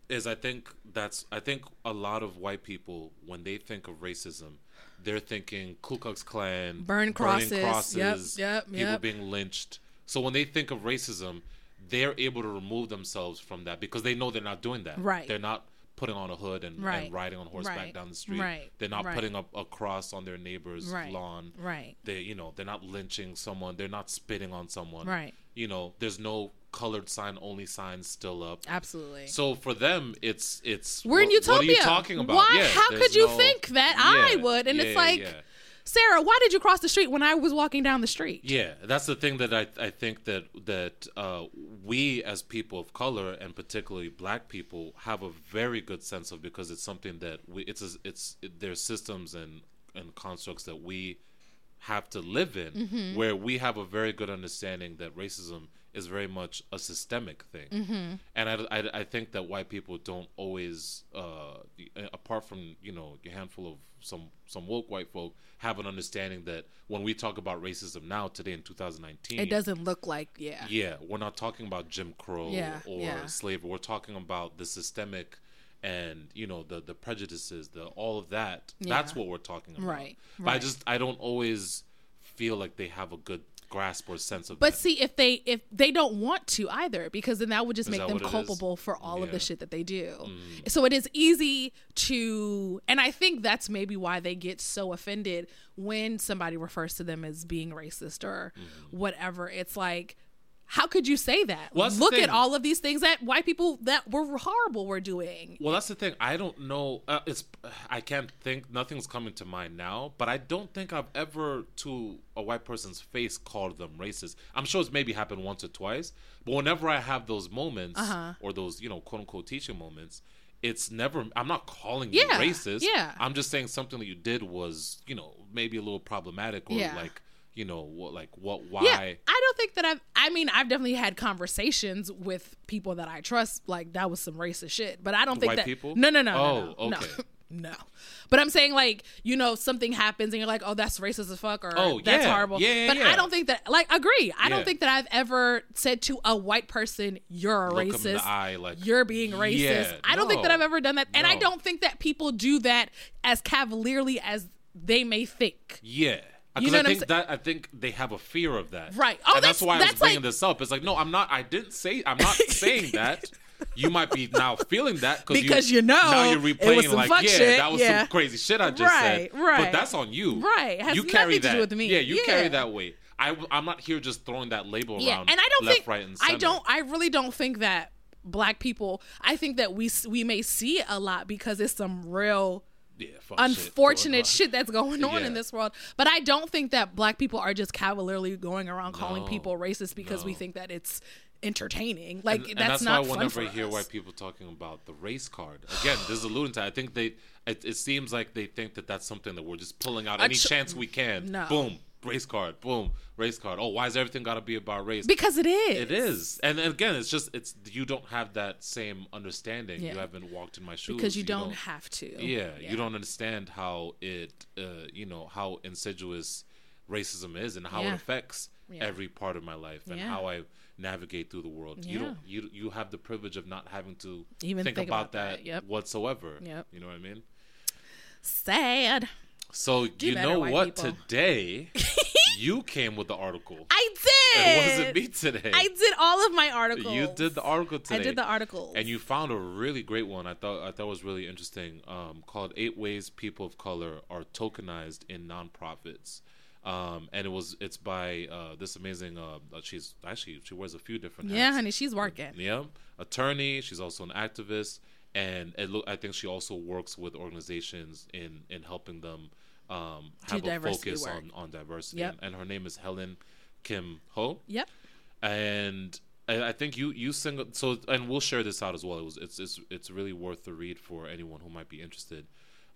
is I think that's I think a lot of white people when they think of racism, they're thinking Ku Klux Klan, Burn burning crosses. Yep, yep, people yep. being lynched. So when they think of racism, they're able to remove themselves from that because they know they're not doing that. Right. They're not putting on a hood and, Right. and riding on horseback Right. down the street. Right. They're not putting up a cross on their neighbor's lawn. Right. They you know they're not lynching someone. They're not spitting on someone. Right. you know there's no colored sign only signs still up. Absolutely. So for them it's it's we're in utopia what are you talking about? Why? Yeah, how could you no- think that i would? And yeah, it's like yeah. Sarah why did you cross the street when i was walking down the street Yeah, that's the thing that I I think that that uh, we as people of color and particularly Black people have a very good sense of because it's something that we it's a, it's it, there's systems and and constructs that we have to live in Mm-hmm. where we have a very good understanding that racism is very much a systemic thing. Mm-hmm. and I, I, I think that white people don't always uh, apart from you know a handful of some some woke white folk have an understanding that when we talk about racism now today in 2019 it doesn't look like yeah. Yeah we're not talking about jim crow Yeah, or yeah. slavery. We're talking about the systemic and you know the the prejudices the all of that. That's what we're talking about. Right, but i just i don't always feel like they have a good grasp or sense of But that. see, if they if they don't want to either, because then that would just Is make them what it is? culpable for all of the Mm. shit that they do. So it is easy to, and I think that's maybe why they get so offended when somebody refers to them as being racist or whatever. It's like. How could you say that? Well, Look at all of these things that white people that were horrible were doing. Well, that's the thing. I don't know. Uh, it's I can't think. Nothing's coming to mind now. But I don't think I've ever, to a white person's face, called them racist. I'm sure it's maybe happened once or twice. But whenever I have those moments Uh-huh. or those, you know, quote unquote teaching moments, it's never. I'm not calling you Yeah, racist. yeah. I'm just saying something that you did was, you know, maybe a little problematic or Yeah. like, you know, what, like what, why. Yeah, I don't think that I've. I mean, I've definitely had conversations with people that I trust. Like that was some racist shit, but I don't think White that. people? No, no, no. Oh, no, no, okay. No. no. But I'm saying like you know something happens and you're like, oh, that's racist as fuck, or Oh, that's yeah. horrible. Yeah, yeah, but yeah. I don't think that. Like, agree. I Yeah. don't think that I've ever said to a white person, "You're a Look racist." the eye, like, you're being racist. yeah, I don't think that. I've ever done that, and I don't think that people do that as cavalierly as they may think. Yeah. You Because know I think that I think they have a fear of that, Right. Oh, and that's, that's- why I was bringing like- this up. It's like, no, I'm not. I didn't say. I'm not saying that. You might be now feeling that Because you know now you're replaying like, yeah, shit, that was yeah. some crazy shit I just Right, said. right. But that's on you. Right. You carry that. do with me. Yeah, you Yeah. carry that weight. I, I'm not here just throwing that label yeah around. and i don't left, think right, and i don't i really don't think that black people i think that we we may see it a lot because it's some real Yeah, fuck shit unfortunate shit, that's going on Yeah. in this world but i don't think that black people are just cavalierly going around calling No. people racist because we think that it's entertaining like and, and that's, that's not why fun whenever I hear us. white people talking about the race card again, this is alluding to. I think they. It, it seems like they think that that's something that we're just pulling out A any ch- chance we can. No. Boom, race card. Boom, race card. Oh, why is everything got to be about race? because it is it is, and, again, it's just it's you don't have that same understanding. Yeah. You haven't walked in my shoes because you, don't, have to yeah, you don't understand how it, uh, you know, how insidious racism is and how Yeah. it affects Yeah. every part of my life and Yeah. how I navigate through the world. You don't, you you have the privilege of not having to Even think, think about, about that, that, yep. whatsoever. Yep. You know what I mean? sad So you better, know what? people. Today, you came with the article. i did And what does it mean today? i did all of my articles You did the article today. i did the article. and you found a really great one. I thought I thought was really interesting. Um, called Eight Ways People of Color Are Tokenized in Nonprofits. Um, and it was it's by uh, this amazing. Uh, uh, she's actually she wears a few different. yeah honey she's working Yeah, attorney. She's also an activist, and it look, I think she also works with organizations in in helping them um, have a focus work. on on diversity. Yep. And, and her name is Helen Kim Ho yep and I think you you single so and we'll share this out as well. It was it's it's it's really worth the read for anyone who might be interested.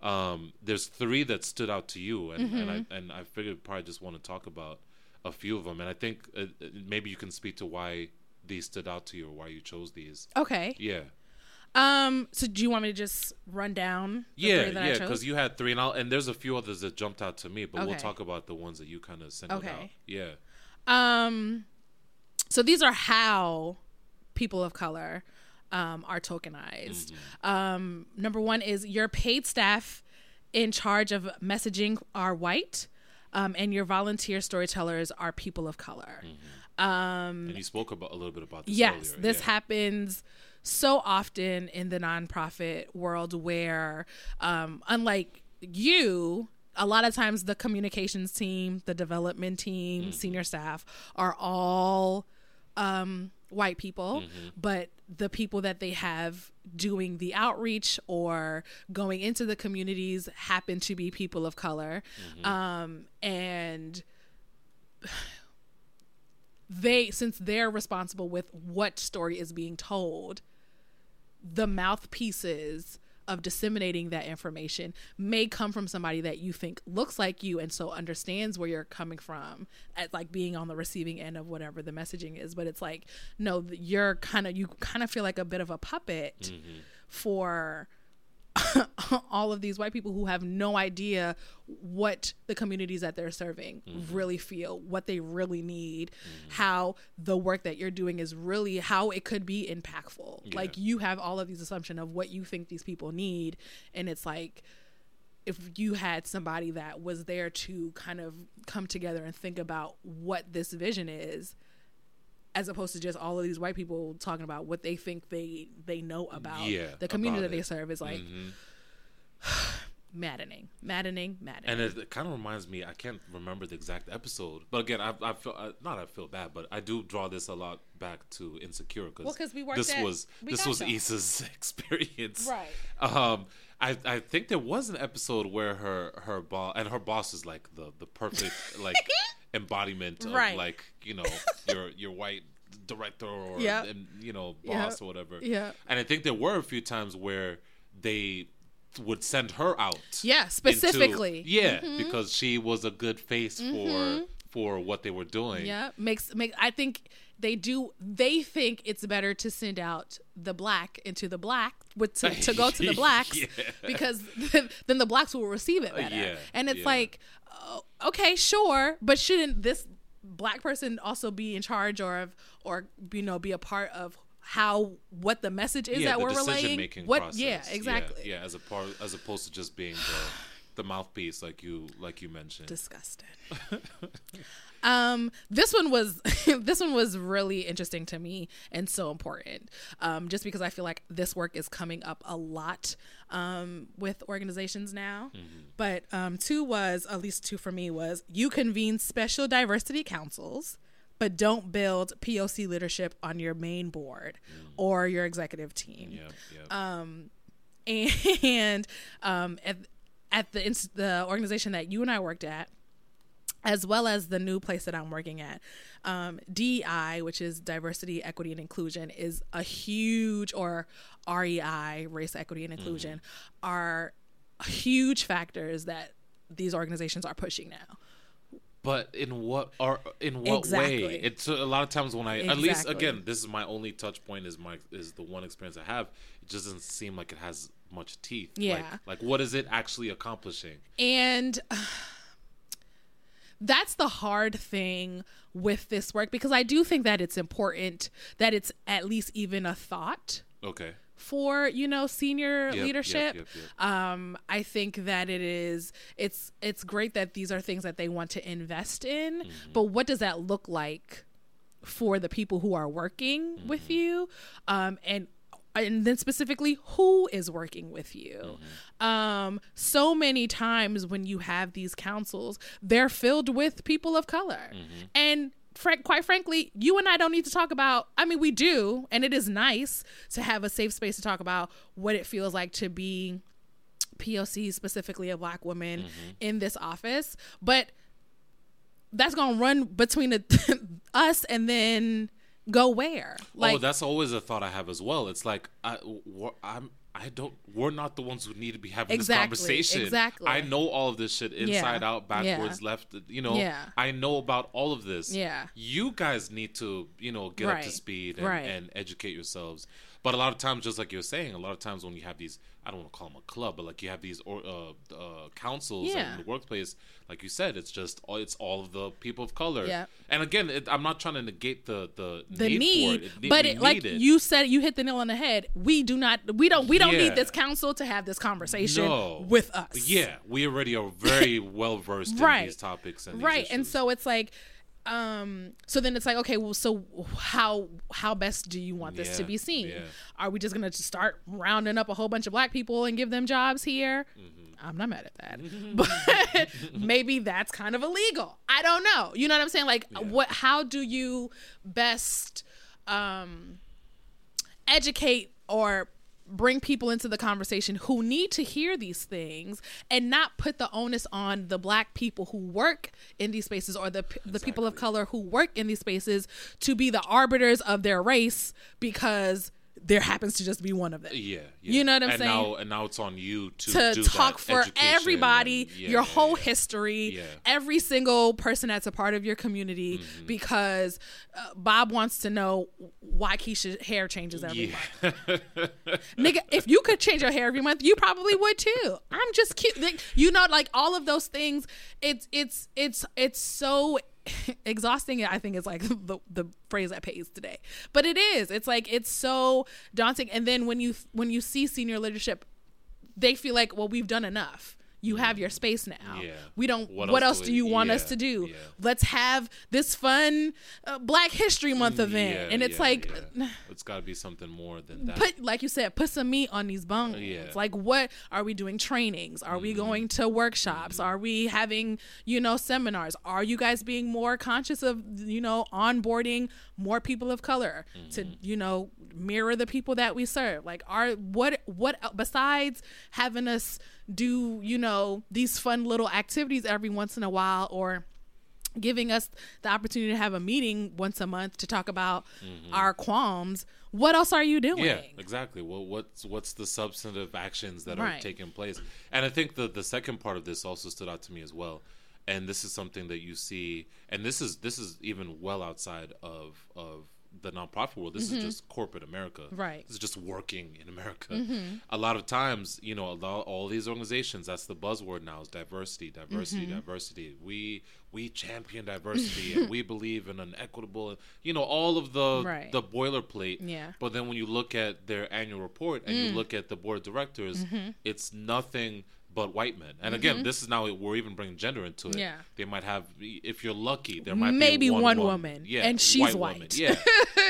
Um, there's three that stood out to you, and and Mm-hmm. I and I figured probably just want to talk about a few of them, and I think uh, uh, maybe you can speak to why these stood out to you or why you chose these. okay Yeah, Um. So, do you want me to just run down? The yeah, yeah. Because you had three, and I'll, and there's a few others that jumped out to me, but we'll talk about the ones that you kind of singled Okay. out. Yeah, Um. So these are how people of color um, are tokenized. Mm-hmm. Um, number one is your paid staff in charge of messaging are white, um, and your volunteer storytellers are people of color. Um, and you spoke about a little bit about this. yes earlier. this yeah. happens so often in the nonprofit world where um, unlike you a lot of times the communications team the development team senior staff are all um, white people but the people that they have doing the outreach or going into the communities happen to be people of color. Um, and they since they're responsible with what story is being told the mouthpieces of disseminating that information may come from somebody that you think looks like you and so understands where you're coming from at like being on the receiving end of whatever the messaging is. But it's like no you're kind of you kind of feel like a bit of a puppet mm-hmm. for all of these white people who have no idea what the communities that they're serving mm-hmm. really feel, what they really need, mm-hmm. how the work that you're doing is really how it could be impactful. Like you have all of these assumption of what you think these people need and it's like if you had somebody that was there to kind of come together and think about what this vision is as opposed to just all of these white people talking about what they think they they know about Yeah, the community about that they serve is like Mhm. maddening maddening maddening And it, it kind of reminds me. I can't remember the exact episode, but again, I, I feel uh, not. I feel bad, but I do draw this a lot back to Insecure because Well, 'cause we worked this at- was this was y'all. Issa's experience, Right. Um, I I think there was an episode where her her boss and her boss is like the the perfect like embodiment of Right. like you know your your white director or Yep. and, you know Yep. boss or whatever. Yeah. And I think there were a few times where they would send her out. Yeah, into- specifically. yeah, mm-hmm. because she was a good face for mm-hmm. for what they were doing. Yeah, makes make. I think they do. They think it's better to send out the black into the black with to, to go to the blacks Yeah. because then the blacks will receive it uh, better. yeah, and it's yeah. like, Oh, okay, sure, but shouldn't this black person also be in charge or of or you know be a part of how what the message is yeah, that we're relaying? What? process. Yeah, exactly. Yeah, as a part as opposed to just being the the mouthpiece like you like you mentioned. disgusted. um, this one was this one was really interesting to me and so important. Um, just because I feel like this work is coming up a lot um, with organizations now. But um, two was at least two for me was you convene special diversity councils. But don't build POC leadership on your main board or your executive team yeah. and um, at, at the the organization that you and I worked at, as well as the new place that I'm working at, um, DEI, which is diversity, equity, and inclusion, is a huge, or REI, race, equity, and inclusion, are huge factors that these organizations are pushing now. But in what or in what Exactly. way? It's a lot of times when I at least again this is my only touch point is my is the one experience I have. It just doesn't seem like it has much teeth. Yeah. like what is it actually accomplishing? And that's the hard thing with this work because I do think that it's important that it's at least even a thought Okay. for you know senior Yep, leadership yep, yep. um i think that it is it's it's great that these are things that they want to invest in Mm-hmm. but what does that look like for the people who are working Mm-hmm. with you um and and then specifically who is working with you Mm-hmm. um so many times when you have these councils they're filled with people of color Mm-hmm. and frank quite frankly you and i don't need to talk about i mean we do and it is nice to have a safe space to talk about what it feels like to be poc specifically a black woman Mm-hmm. in this office but that's gonna run between the, us and then go where oh, like oh, that's always a thought I have as well. It's like I, I'm, I don't. We're not the ones who need to be having Exactly, this conversation. exactly. I know all of this shit inside Yeah, out, backwards, left. You know. Yeah. I know about all of this. Yeah. You guys need to, you know, get up to speed and, right. and educate yourselves. But a lot of times, just like you're saying, a lot of times when you have these, I don't want to call them a club, but like you have these or, uh, uh, councils Yeah. in the workplace, like you said, it's just all it's all of the people of color. Yeah. And again, it, I'm not trying to negate the the, the need, need, for it. It- but like need it. you said you hit the nail on the head we do not we don't we don't Yeah. need this council to have this conversation No. with us Yeah, we already are very well versed in Right. these topics and these right and so it's like um so then it's like okay well so how how best do you want this to be seen? yeah. are we just gonna just start rounding up a whole bunch of black people and give them jobs here? Mm-hmm. i'm not mad at that. But maybe that's kind of illegal. I don't know. You know what i'm saying? Like what how do you best um educate or bring people into the conversation who need to hear these things and not put the onus on the black people who work in these spaces or the the people of color who work in these spaces to be the arbiters of their race because there happens to just be one of them. yeah, yeah. You know what I'm and saying? Now, and now it's on you to To talk for everybody, and- yeah, your whole yeah. history, every single person that's a part of your community, Mm-hmm. because uh, Bob wants to know why Keisha's hair changes every month. Nigga if you could change your hair every month you probably would too i'm just cute like, you know like all of those things it's it's it's it's so exhausting i think is like the, the phrase that pays today. But it is. It's like it's so daunting. And then when you when you see senior leadership they feel like well we've done enough You have your space now. Yeah. We don't. What What, else else, do you we- want yeah, us to do? yeah. Let's have this fun uh, Black History Month event, and it's like. yeah. it's got to be something more than that. Put like you said, put some meat on these bones. Mm-hmm. Like, what are we doing? Trainings? Are we going to workshops? Are we having you know seminars? Are you guys being more conscious of you know onboarding more people of color to Mm-hmm. you know mirror the people that we serve? Like, are what what besides having us do you know these fun little activities every once in a while or giving us the opportunity to have a meeting once a month to talk about our qualms what else are you doing Mm-hmm. Yeah, exactly. Well, what's what's the substantive actions that are taking place? And I think the the second part of this also stood out to me as well. And this is something that you see, and this is this is even well outside of of the nonprofit world. This is just corporate America. Mm-hmm. Right. Mm-hmm. This is just working in America. A lot of times, you know, a lot, all these organizations. That's the buzzword now is diversity, diversity, Mm-hmm. diversity. We we champion diversity and we believe in an equitable. You know, all of the Right. the boilerplate. Yeah. But then when you look at their annual report and you Mm. look at the board of directors, Mm-hmm. it's nothing but white men. And again, mm-hmm. this is now we're even bringing gender into it. Yeah. They might have, if you're lucky, there might Maybe be one one, woman, Yeah, and she's woman. white. Yeah.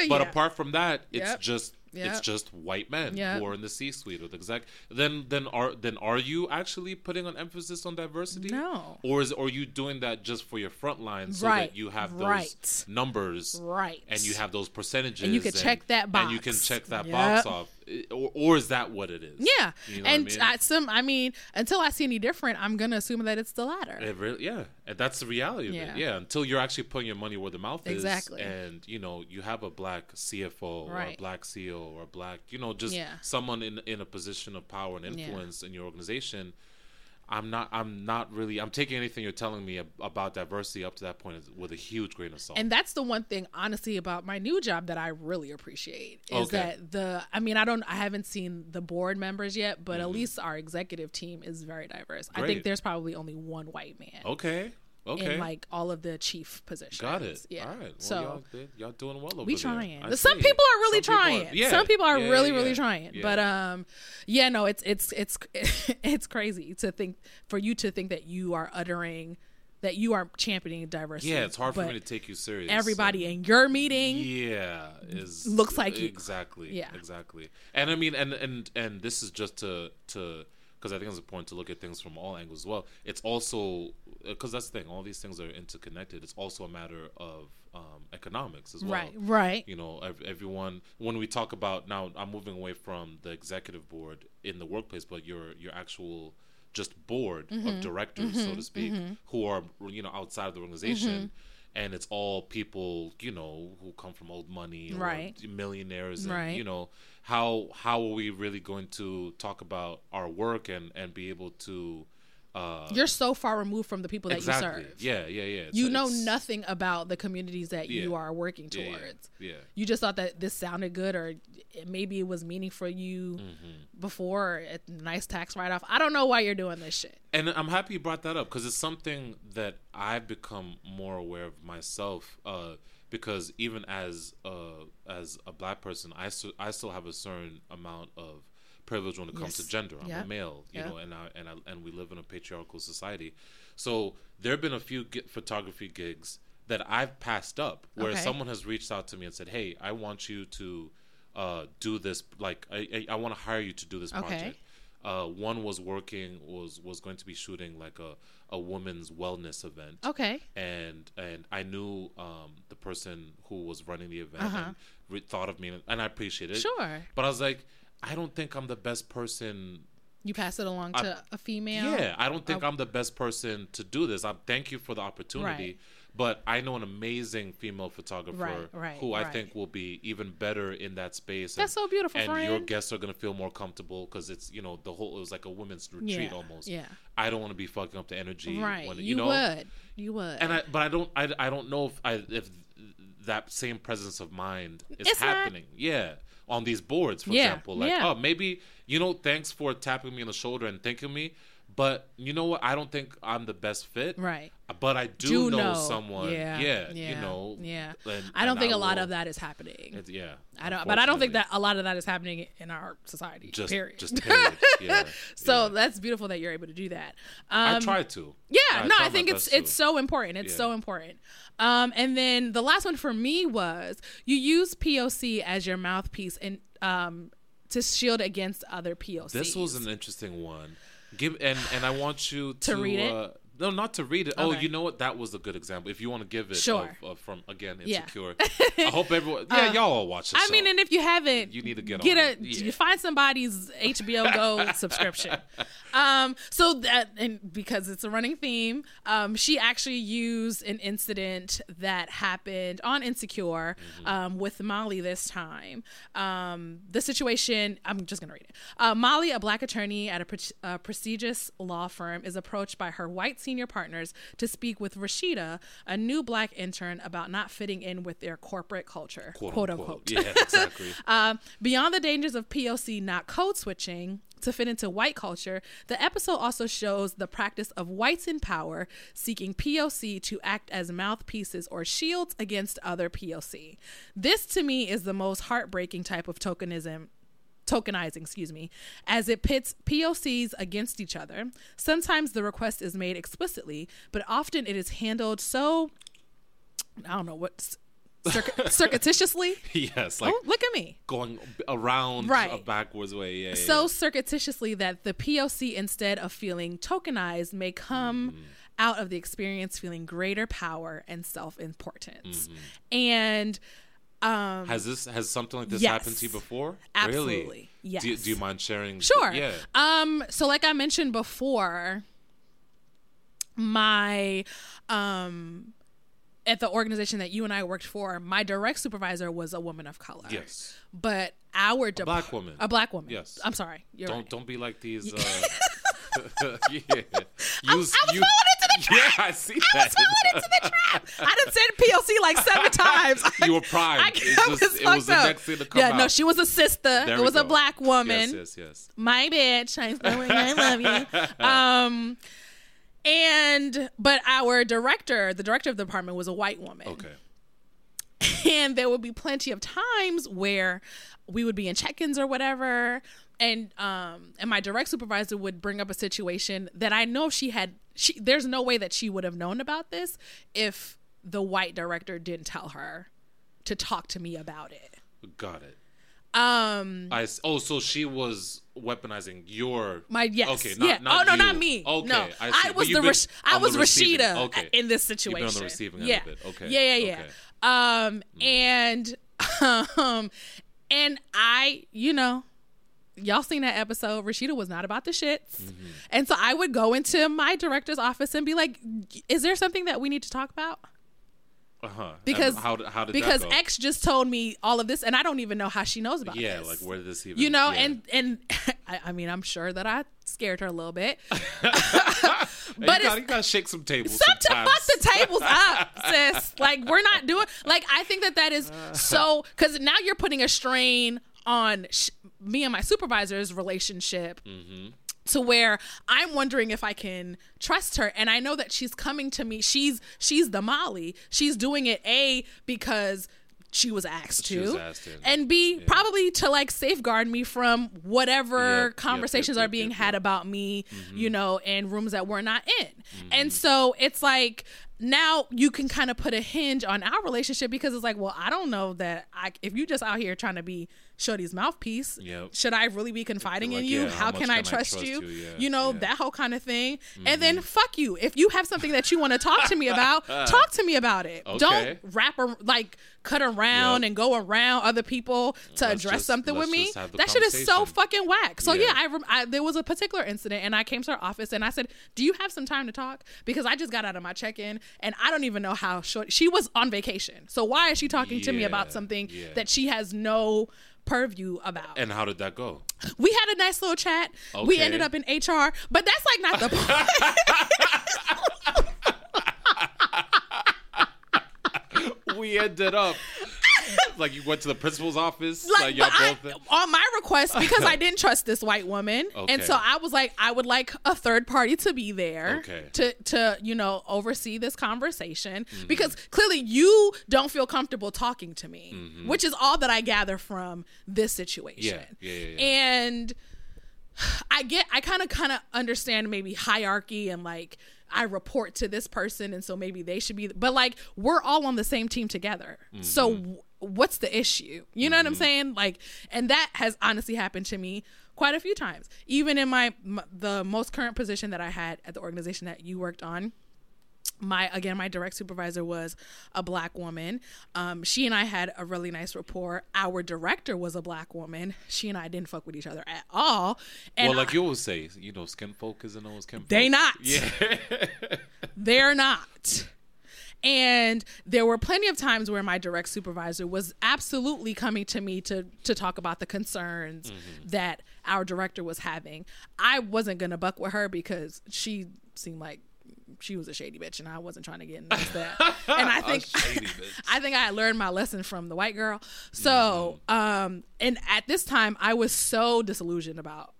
But Yeah. apart from that, it's Yep. just it's just white men Yep. who are in the C-suite or the exec. Then then are then are you actually putting an emphasis on diversity? No. Or is or are you doing that just for your front line so Right. that you have those Right. numbers Right. and you have those percentages And you can check that box, and you can check that Yep. box off or, or is that what it is yeah You know what I and mean? I, some i mean until i see any different i'm gonna assume that it's the latter It really, yeah, and that's the reality of Yeah. it. Yeah, until you're actually putting your money where the mouth Exactly. is, and you know you have a black CFO or a black CEO or a black, you know, just Yeah. someone in in a position of power and Yeah. influence in your organization. I'm not. I'm not really. I'm taking anything you're telling me about diversity up to that point with a huge grain of salt. and that's the one thing honestly about my new job that i really appreciate is Okay. that the i mean i don't i haven't seen the board members yet but at least our executive team is very diverse i Mm-hmm. Think there's probably only one white man okay. Okay. in like all of the chief positions Got it. yeah All right. Well, so y'all, y'all doing well over we there. trying. I Some people are really Some people trying. are- yeah. Some people are Yeah, really, yeah, really trying. But um, yeah, no, it's it's it's it's crazy to think for you to think that you are uttering that you are championing diversity. yeah, it's hard for me to take you serious. Everybody in your meeting, yeah is Looks like you. exactly Yeah. exactly and i mean and and and this is just to to because i think it's important to look at things from all angles as well it's also because that's the thing all these things are interconnected it's also a matter of um, economics as well right, right, you know ev- everyone when we talk about now i'm moving away from the executive board in the workplace but your your actual just board Mm-hmm. of directors so to speak who are you know outside of the organization Mm-hmm. and it's all people you know who come from old money or Right. millionaires and Right. you know how how are we really going to talk about our work and and be able to uh you're so far removed from the people that exactly you serve. yeah yeah yeah It's- You know nothing about the communities that you are working yeah, yeah, towards. yeah You just thought that this sounded good, or it, maybe it was meaning for you Mm-hmm. before. A nice tax write off. I don't know why you're doing this shit. and I'm happy you brought that up because it's something that I've become more aware of myself. Uh, because even as uh, as a black person, I still I still have a certain amount of privilege when it comes Yes. to gender. I'm Yeah. a male, you Yeah. know, and I, and I, and we live in a patriarchal society. So there have been a few gi- photography gigs that I've passed up where Okay. someone has reached out to me and said, "Hey, I want you to uh, do this. Like, I I, I want to hire you to do this Okay. project." Uh, one was working was was going to be shooting like a, a women's wellness event Okay. and and I knew um, the person who was running the event Uh-huh. and re- thought of me and I appreciated it. Sure. But I was like, I don't think I'm the best person. You pass it along to a female. Yeah, I don't think Oh. I'm the best person to do this. I thank you for the opportunity. Right. But I know an amazing female photographer Right, right, who I think will be even better in that space. That's so beautiful, And your guests are gonna feel more comfortable because it's you know the whole it was like a women's retreat Yeah, almost. yeah. I don't want to be fucking up the energy. Right. When, you, you know, would. You would. and I but I don't I, I don't know if I if that same presence of mind is It's not- happening. Yeah. On these boards, for Yeah, example, like yeah. oh maybe you know, thanks for tapping me on the shoulder and thanking me. But you know what? I don't think I'm the best fit. Right. But I do, Do know, know. someone. Yeah, Yeah. yeah, You know. yeah. and- I don't think a lot will- of that is happening. it's- yeah. I don't, but I don't think that a lot of that is happening in our society. Just period. just period. Yeah. so yeah. that's beautiful that you're able to do that. I Um, try to. Yeah, I no, I think it's it's to. so important. It's so important. Um, and then the last one for me was you use POC as your mouthpiece and um to shield against other POCs. This was an interesting one. Give and and I want you to, To read it? Uh, no, not to read it. Oh, you know what? That was a good example. If you want to give it, Sure. of, of from again, Yeah. insecure. I hope everyone. Yeah, y'all all watch the I mean, and if you haven't, You need to get get a it. Yeah. you find somebody's HBO Go subscription. Um, so that and because it's a running theme, um, she actually used an incident that happened on Insecure Mm-hmm. um, with Molly this time. Um, the situation, I'm just gonna read it. Uh, Molly, a black attorney at a, pre- a prestigious law firm, is approached by her white senior partners to speak with Rashida, a new black intern, about not fitting in with their corporate culture, quote, quote unquote. unquote. Yeah, exactly. Um, beyond the dangers of POC not code switching to fit into white culture, the episode also shows the practice of whites in power seeking POC to act as mouthpieces or shields against other POC. This to me is the most heartbreaking type of tokenism tokenizing, excuse me, as it pits POCs against each other. Sometimes the request is made explicitly, but often it is handled so I don't know what circ- circuitously. yes, like oh, look at me. going around Right. a backwards way. Yeah, so yeah. circuitously that the POC, instead of feeling tokenized, may come Mm-hmm. out of the experience feeling greater power and self importance. Mm-hmm. And um, Has this has something like this Yes. happened to you before? Absolutely. Really? Yes. Do you, do you mind sharing? Sure. Yeah. Um, so like I mentioned before, my um at the organization that you and I worked for, my direct supervisor was a woman of color. Yes. But our dep- black woman. A black woman. Yes. I'm sorry. You're Don't right. don't be like these. Uh, yeah. Use, I was falling into the trap. Yeah, I see I that. was falling into the trap. I done said POC like seven times. You were primed. I, It's I just- was it was fucked the up. next thing to come yeah, no, she was a sister. There it was a black woman. Yes, yes, yes. my bitch. I I love you. Um, and but our director, the director of the department, was a white woman. Okay. and there would be plenty of times where we would be in check-ins or whatever and um and my direct supervisor would bring up a situation that I know she had she there's no way that she would have known about this if the white director didn't tell her to talk to me about it. Got it. Um I oh, so she was weaponizing your my yes, Okay, not, yeah. not oh no, you. not me. Okay, no, I. But was the Rash- I was receiving- Rashida Okay. in this situation. on the receiving end yeah. of it. Okay. Yeah, yeah, yeah. Okay. Um, and um, and I, you know, y'all seen that episode. Rashida was not about the shits, Mm-hmm. and so I would go into my director's office and be like, "Is there something that we need to talk about?" Uh-huh. Because how, how because? X just told me all of this, and I don't even know how she knows about yeah, this. like where did this even you know, yeah. and and I, I mean, I'm sure that I scared her a little bit. But you, gotta, you gotta shake some tables Some to fuck the tables up, sis. Like we're not doing. Like I think that that is so because now you're putting a strain on sh- me and my supervisor's relationship. To where I'm wondering if I can trust her, and I know that she's coming to me. She's she's the Molly. She's doing it a because she was asked She to, was asked and b probably to like safeguard me from whatever Yep, yep, conversations yep, are being yep, had yep. about me, you know, in rooms that we're not in. Mm-hmm. And so it's like now you can kind of put a hinge on our relationship because it's like, well, I don't know that I if you just out here trying to be Shorty's mouthpiece, Yep. should I really be confiding in you? yeah, how how can I can I trust, trust you? you? Yeah, you know, yeah. Mm-hmm. that whole kind of thing. And then fuck you. If you have something that you want to talk to me about, talk to me about it. Okay. Don't wrap ar- like cut around Yep. and go around other people to Let's address just- something with me. just have the That shit is so fucking whack. So Yeah. I, rem- I there was a particular incident, and I came to her office and I said, "Do you have some time to talk?" Because I just got out of my check-in, and I don't even know how short she was on vacation. So why is she talking to me about something that she has no purview about? And how did that go? we had a nice little chat. We ended up in HR, but that's like not the point. we ended up like you went to the principal's office. like, Like, y'all both. I, on my request because I didn't trust this white woman, Okay. and so I was like, I would like a third party to be there Okay. to to you know oversee this conversation Mm-hmm. because clearly you don't feel comfortable talking to me, Mm-hmm. which is all that I gather from this situation. Yeah, yeah, yeah, yeah. And I get, I kind of, kind of understand maybe hierarchy and like I report to this person, and so maybe they should be. But like we're all on the same team together, so Mm-hmm. w- what's the issue? You know what I'm saying? Like, and that has honestly happened to me quite a few times. Even in my m- the most current position that I had at the organization that you worked on my again my direct supervisor was a black woman um she and i had a really nice rapport our director was a black woman she and i didn't fuck with each other at all and well, like I- you always say, you know, skin folk isn't always skin folk. They not. Yeah. they're not and there were plenty of times where my direct supervisor was absolutely coming to me to to talk about the concerns Mm-hmm. that our director was having i wasn't gonna buck with her because she seemed like she was a shady bitch and I wasn't trying to get into that. And I think. I think I had learned my lesson from the white girl. So, um and at this time I was so disillusioned about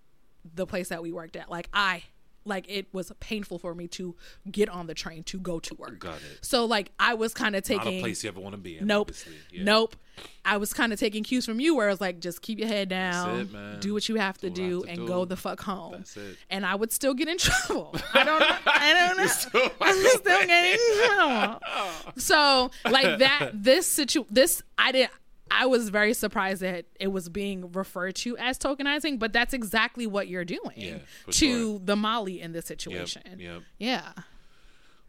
the place that we worked at. Like I like it was painful for me to get on the train to go to work. Got it. So like I was kind of Not taking a place you ever want to be in. Nope. Yeah. Nope. I was kind of taking cues from you where it's like, just keep your head down, it, man. do what you have to Do do, have to and do. go the fuck home. That's it. And I would still get in trouble. I don't know. I don't know. still- I'm still getting in trouble. So like that, this situ, this I didn't. I was very surprised that it was being referred to as tokenizing, but that's exactly what you're doing Yeah, to sure. the Molly in this situation. Yep. Yeah.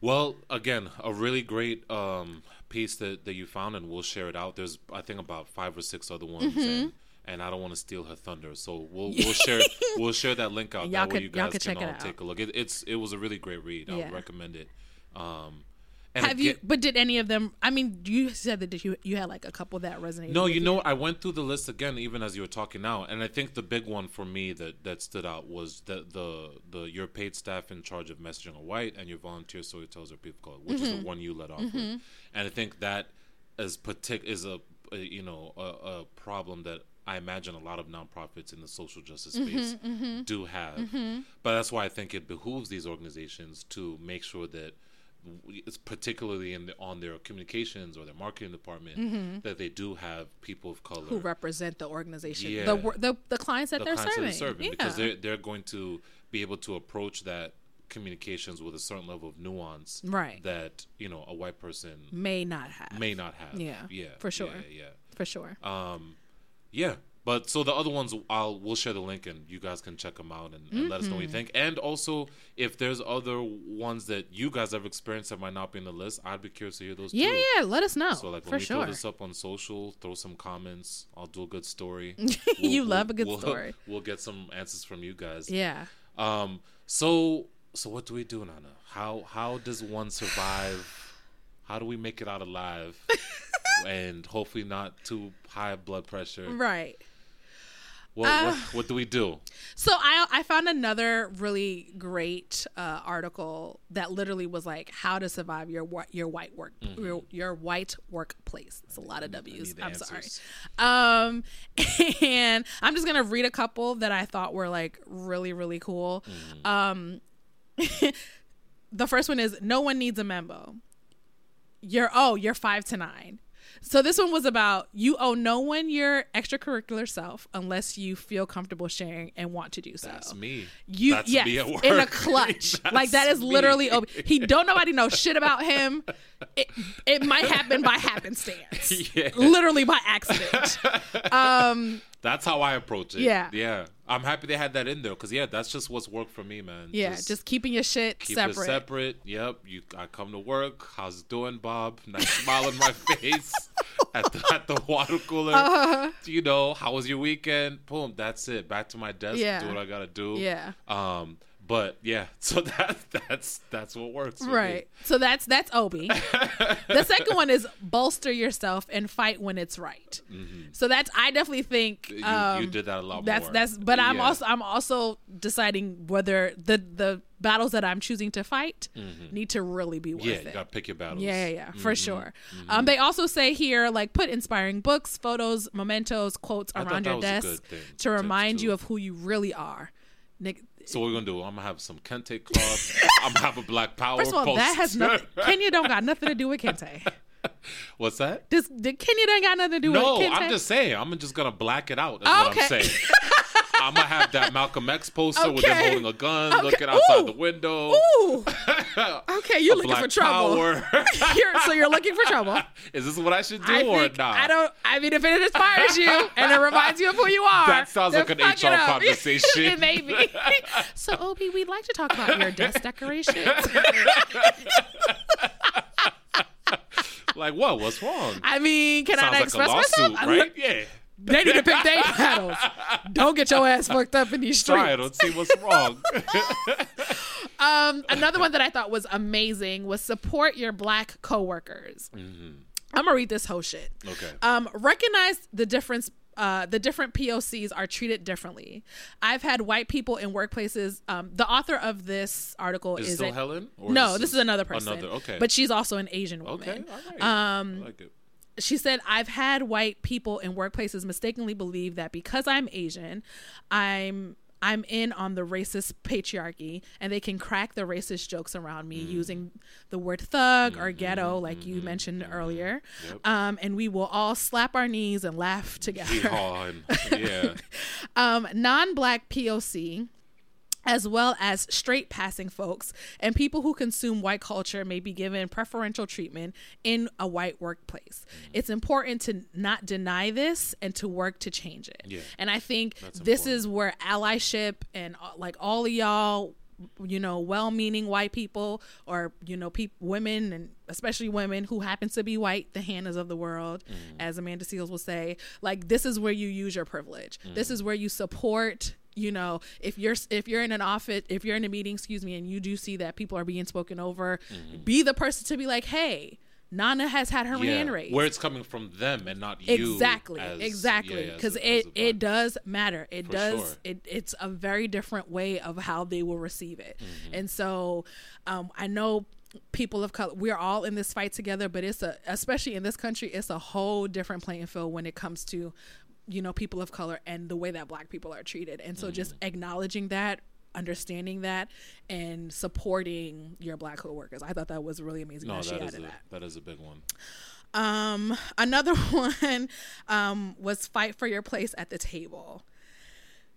Well, again, a really great um, piece that, that you found, and we'll share it out. There's, I think, about five or six other ones, Mm-hmm. and, and I don't want to steal her thunder, so we'll we'll share we'll share that link out. Y'all that could- you y'all guys can all take a look. It, it's it was a really great read. I Yeah. would recommend it. Um, and Have you? But did any of them? I mean, you said that you you had like a couple that resonated. No, you know, I went through the list again, even as you were talking now, and I think the big one for me that that stood out was the the the your paid staff in charge of messaging are white, and your volunteer storytellers are people color, which is the mm-hmm. one you let off with, mm-hmm. and I think that is partic- is a, a you know a, a problem that I imagine a lot of nonprofits in the social justice mm-hmm, space do have, but that's why I think it behooves these organizations to make sure that it's particularly in the, on their communications or their marketing department that they do have people of color who represent the organization, Yeah. the the the clients that the they're clients serving, serving yeah. because they're they're going to be able to approach that communications with a certain level of nuance Right. that you know a white person may not have. may not have Yeah, yeah for sure. yeah for sure. um yeah but so the other ones i'll we'll share the link and you guys can check them out and, and let us know what you Mm-hmm. think and also if there's other ones that you guys have experienced that might not be in the list i'd be curious to hear those yeah, too yeah. Let us know so like when for we sure. throw this up on social, throw some comments. I'll do a good story. You love a good we'll- story. We'll get some answers from you guys. yeah. Um. So so what do we do, Nana? How how does one survive? How do we make it out alive? and hopefully not too high blood pressure. Right. What, Uh, what what do we do? So I I found another really great uh, article that literally was like how to survive your your white work your, your white workplace. It's a lot of W's. Mm-hmm. I'm sorry. Um, and I'm just gonna read a couple that I thought were like really really cool. Mm-hmm. Um, the first one is no one needs a memo. You're oh you're five to nine. So this one was about you owe no one your extracurricular self unless you feel comfortable sharing and want to do so. That's me. You That's yes, me at in a clutch. Like that is literally ob- he don't nobody know shit about him. It, it might happen by happenstance. Yeah. Literally by accident. Um That's how I approach it. Yeah. Yeah. I'm happy they had that in there because yeah, that's just what's worked for me, man. yeah, just, keeping your shit keep separate. it separate. Yep. You I come to work. How's it doing, Bob? Nice smile on my face at the at the water cooler. Uh-huh. You know, how was your weekend? Boom, that's it. Back to my desk. Yeah. Do what I gotta do. Yeah. Um, But yeah, so that that's that's what works. for me. Right. So that's that's Obi. the second one is bolster yourself and fight when it's right. So that's I definitely think Mm-hmm. You, um, you did that a lot that's more. that's but I'm Yeah. also I'm also deciding whether the the battles that I'm choosing to fight need to really be worth Mm-hmm. yeah. it. You gotta pick your battles. Yeah, yeah, yeah, for Mm-hmm. sure. Um, they also say here, like, put inspiring books, photos, mementos, quotes around your desk to tip, remind you of who you really are. Nick, So what we're gonna do? I'm gonna have some kente cloth. I'm gonna have a black power. first of all, that has nothing. Kenya don't got nothing to do with Kente. What's that? This the Kenya don't got nothing to do No, with Kente. I'm just saying. I'm just gonna black it out. Is Oh, what I'm okay. saying. I'm gonna have that Malcolm X poster with them Okay. holding a gun, Okay. looking outside Ooh. the window. Ooh, okay, you're looking for trouble. You're, so you're looking for trouble. Is this what I should do I or not? I don't. I mean, if it inspires you and it reminds you of who you are, That sounds like an it HR conversation. Maybe. so, Obi, we'd like to talk about your desk decorations. Like what? What's wrong? I mean, can I Sounds not like express lawsuit, myself? Right? yeah. They need to pick their battles. Don't get your ass fucked up in these streets. Try it. Let's see what's wrong. Um, another one that I thought was amazing was support your black coworkers. Mm-hmm. I'm gonna read this whole shit. okay. Um, recognize the difference. Uh, the different POCs are treated differently. I've had white people in workplaces. Um, the author of this article Is is still a- Helen? Or no, this is another person. Another. Okay. but she's also an Asian okay. woman. All right. Um, I like it. she said, I've had white people in workplaces mistakenly believe that because I'm Asian, I'm I'm in on the racist patriarchy and they can crack the racist jokes around me using the word thug or ghetto, like you mentioned earlier. Yep. Um, and we will all slap our knees and laugh together. Yeah. um, non black POC, as well as straight passing folks and people who consume white culture may be given preferential treatment in a white workplace. Mm. It's important to not deny this and to work to change it. Yeah. And I think That's this important. is where allyship and uh, like all of y'all you know well-meaning white people or you know peop women and especially women who happen to be white the hannahs of the world Mm. as amanda seales will say like this is where you use your privilege this Mm. is where you support you know if you're if you're in an office if you're in a meeting excuse me and you do see that people are being spoken over be the person to be like hey nana has had her yeah. hand raised Where it's coming from them and not you. exactly as- exactly because a- it as a black- it does matter it For does sure. it it's a very different way of how they will receive it Mm-hmm. and so um i know people of color we're all in this fight together but it's a especially in this country it's a whole different playing field when it comes to you know people of color and the way that black people are treated and so just Mm-hmm. acknowledging that understanding that and supporting your black coworkers i thought that was really amazing No, that she that is added a that that is a big one. um, another one um, was fight for your place at the table.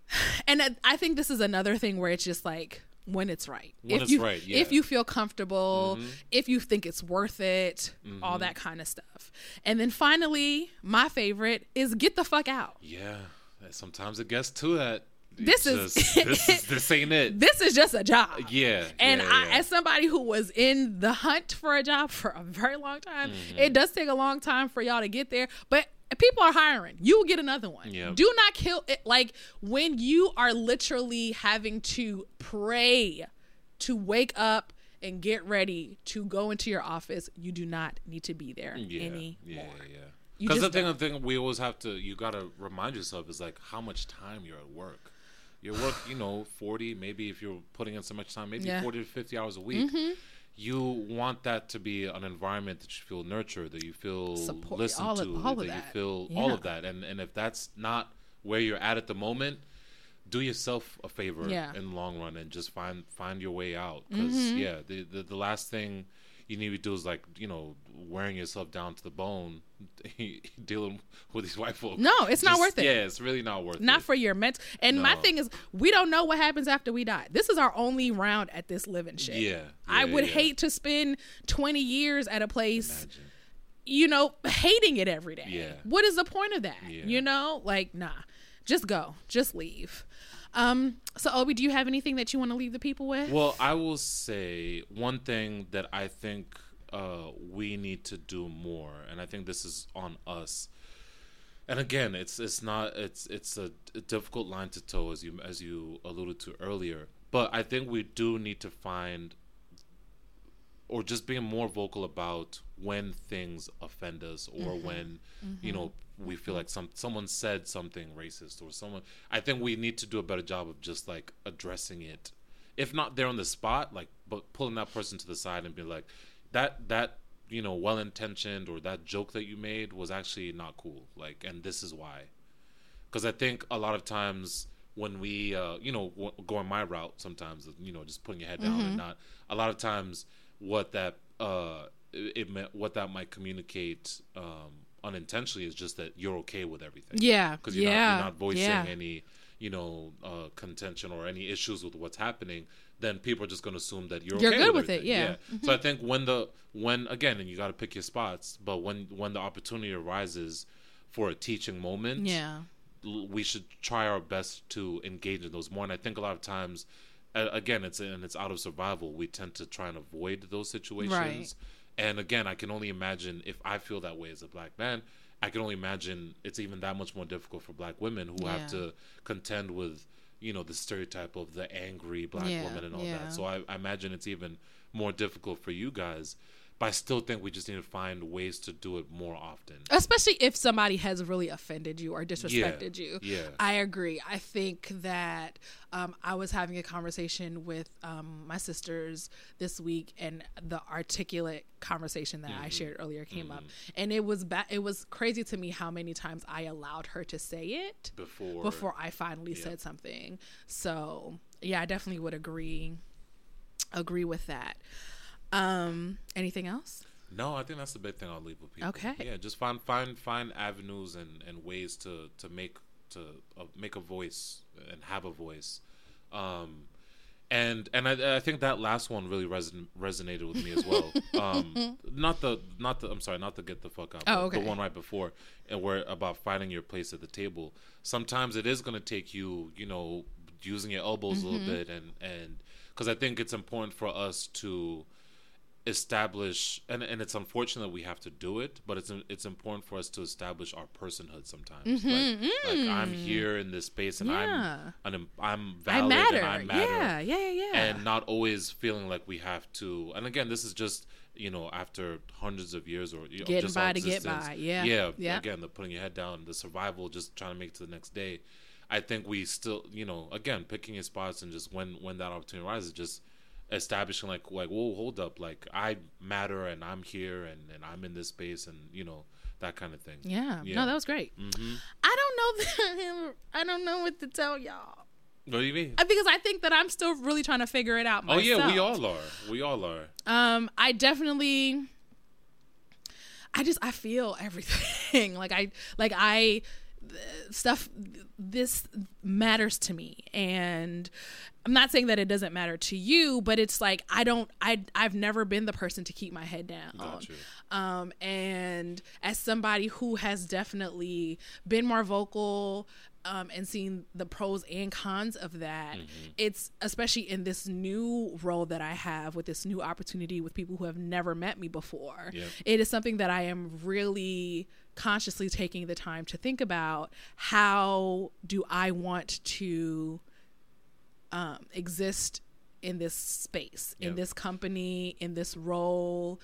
And I- think this is another thing where it's just like when it's right. When if it's you, right, yeah. If you feel comfortable, Mhm. if you think it's worth it, all Mm-hmm. that kind of stuff. And then finally, my favorite is get the fuck out. Yeah. Sometimes it gets to that. This is- just- this is this ain't it. This is just a job. Yeah. And yeah, I, yeah. as somebody who was in the hunt for a job for a very long time, Mm-hmm. it does take a long time for y'all to get there. But people are hiring. You will get another one. Yep. Do not kill it. Like when you are literally having to pray to wake up and get ready to go into your office, you do not need to be there yeah, anymore. yeah, yeah. Because the thing, the thing we always have to, you gotta remind yourself is like how much time you're at work. You work, you know, forty, maybe if you're putting in so much time, maybe Yeah. Mm-hmm. forty to fifty hours a week. You want that to be an environment that you feel nurtured, that you feel Support- listened to, all of that, that. you feel all of that. And and if that's not where you're at at the moment, do yourself a favor Yeah. in the long run and just find find your way out. Because Mm-hmm. yeah, the, the the last thing you need to do is like you know wearing yourself down to the bone, dealing with these white folks. No, it's not worth it. Yeah, it's really not worth Not it. Not for your mental. And my thing is, we don't know what happens after we die. This is our only round at this living shit. Yeah, I would yeah. hate to spend 20 years at a place, Imagine. you know, hating it every day. Yeah. What is the point of that? Yeah. You know, like, nah, just go, just leave. Um, so Obi, do you have anything that you want to leave the people with? Well, I will say one thing that I think uh, we need to do more, and I think this is on us. And again, it's it's not it's it's a, a difficult line to toe, as you as you alluded to earlier. but I think we do need to find or just being more vocal about when things offend us or Mm-hmm. when you know we feel like some someone said something racist or someone I think we need to do a better job of just like addressing it if not there on the spot like but pulling that person to the side and be like that that you know well intentioned or that joke that you made was actually not cool like and this is why because I think a lot of times when we, uh, you know, w- going my route, sometimes you know, just putting your head down Mm-hmm. and not. A lot of times, what that uh, it it meant, what that might communicate um, unintentionally is just that you're okay with everything. Yeah, because you're, yeah, not, you're not voicing yeah. any, you know, uh, contention or any issues with what's happening. Then people are just going to assume that you're You're okay good with, with it, everything. yeah. Mm-hmm. So I think when the when again, and you got to pick your spots, but when when the opportunity arises for a teaching moment, Yeah. we should try our best to engage in those more. And I think a lot of times, again, it's and it's out of survival. We tend to try and avoid those situations. Right. And again, I can only imagine if I feel that way as a black man. I can only imagine it's even that much more difficult for black women who have to contend with, you know, the stereotype of the angry black Yeah, woman and all yeah. that. So I, I imagine it's even more difficult for you guys. But I still think we just need to find ways to do it more often. especially if somebody has really offended you or disrespected you. yeah. I agree. I think that um, I was having a conversation with um, my sisters this week, and the articulate conversation that Mm-hmm. I shared earlier came up, and it was ba- it was crazy to me how many times I allowed her to say it Before before I finally said something. So yeah, I definitely would agree agree with that. Um, anything else? No, I think that's the big thing I'll leave with people. Okay. Yeah, just find find find avenues and, and ways to to make to uh, make a voice and have a voice. Um, and and I, I think that last one really reson- resonated with me as well. Um, not the not the I'm sorry, not to get the fuck out. Oh, okay. The one right before, and where about finding your place at the table. Sometimes it is going to take you, you know, using your elbows a little bit, and and because I think it's important for us to establish and, and it's unfortunate that we have to do it but it's it's important for us to establish our personhood sometimes like, like i'm here in this space and Mm-hmm. Yeah. i'm and i'm I valid matter. and i matter Yeah, yeah, yeah. and not always feeling like we have to and again this is just you know after hundreds of years or you know, Getting just by to get by, yeah. yeah Yeah. again the putting your head down the survival just trying to make it to the next day i think we still you know again picking your spots and just when when that opportunity arises just establishing like like whoa hold up like i matter and i'm here and and i'm in this space and you know that kind of thing yeah. Yeah. No, that was great. hmm I don't know. That, I don't know what to tell y'all what do you mean Uh, because I think that I'm still really trying to figure it out. oh yeah we all are we all are Um, I definitely. I just I feel everything like I like I stuff this matters to me and I'm not saying that it doesn't matter to you but it's like I don't I I've never been the person to keep my head down Got you. um, and as somebody who has definitely been more vocal um, and seen the pros and cons of that, Mm-hmm. it's especially in this new role that I have with this new opportunity with people who have never met me before. Yep. It is something that I am really consciously taking the time to think about. How do I want to um, exist in this space, in this company, in this role.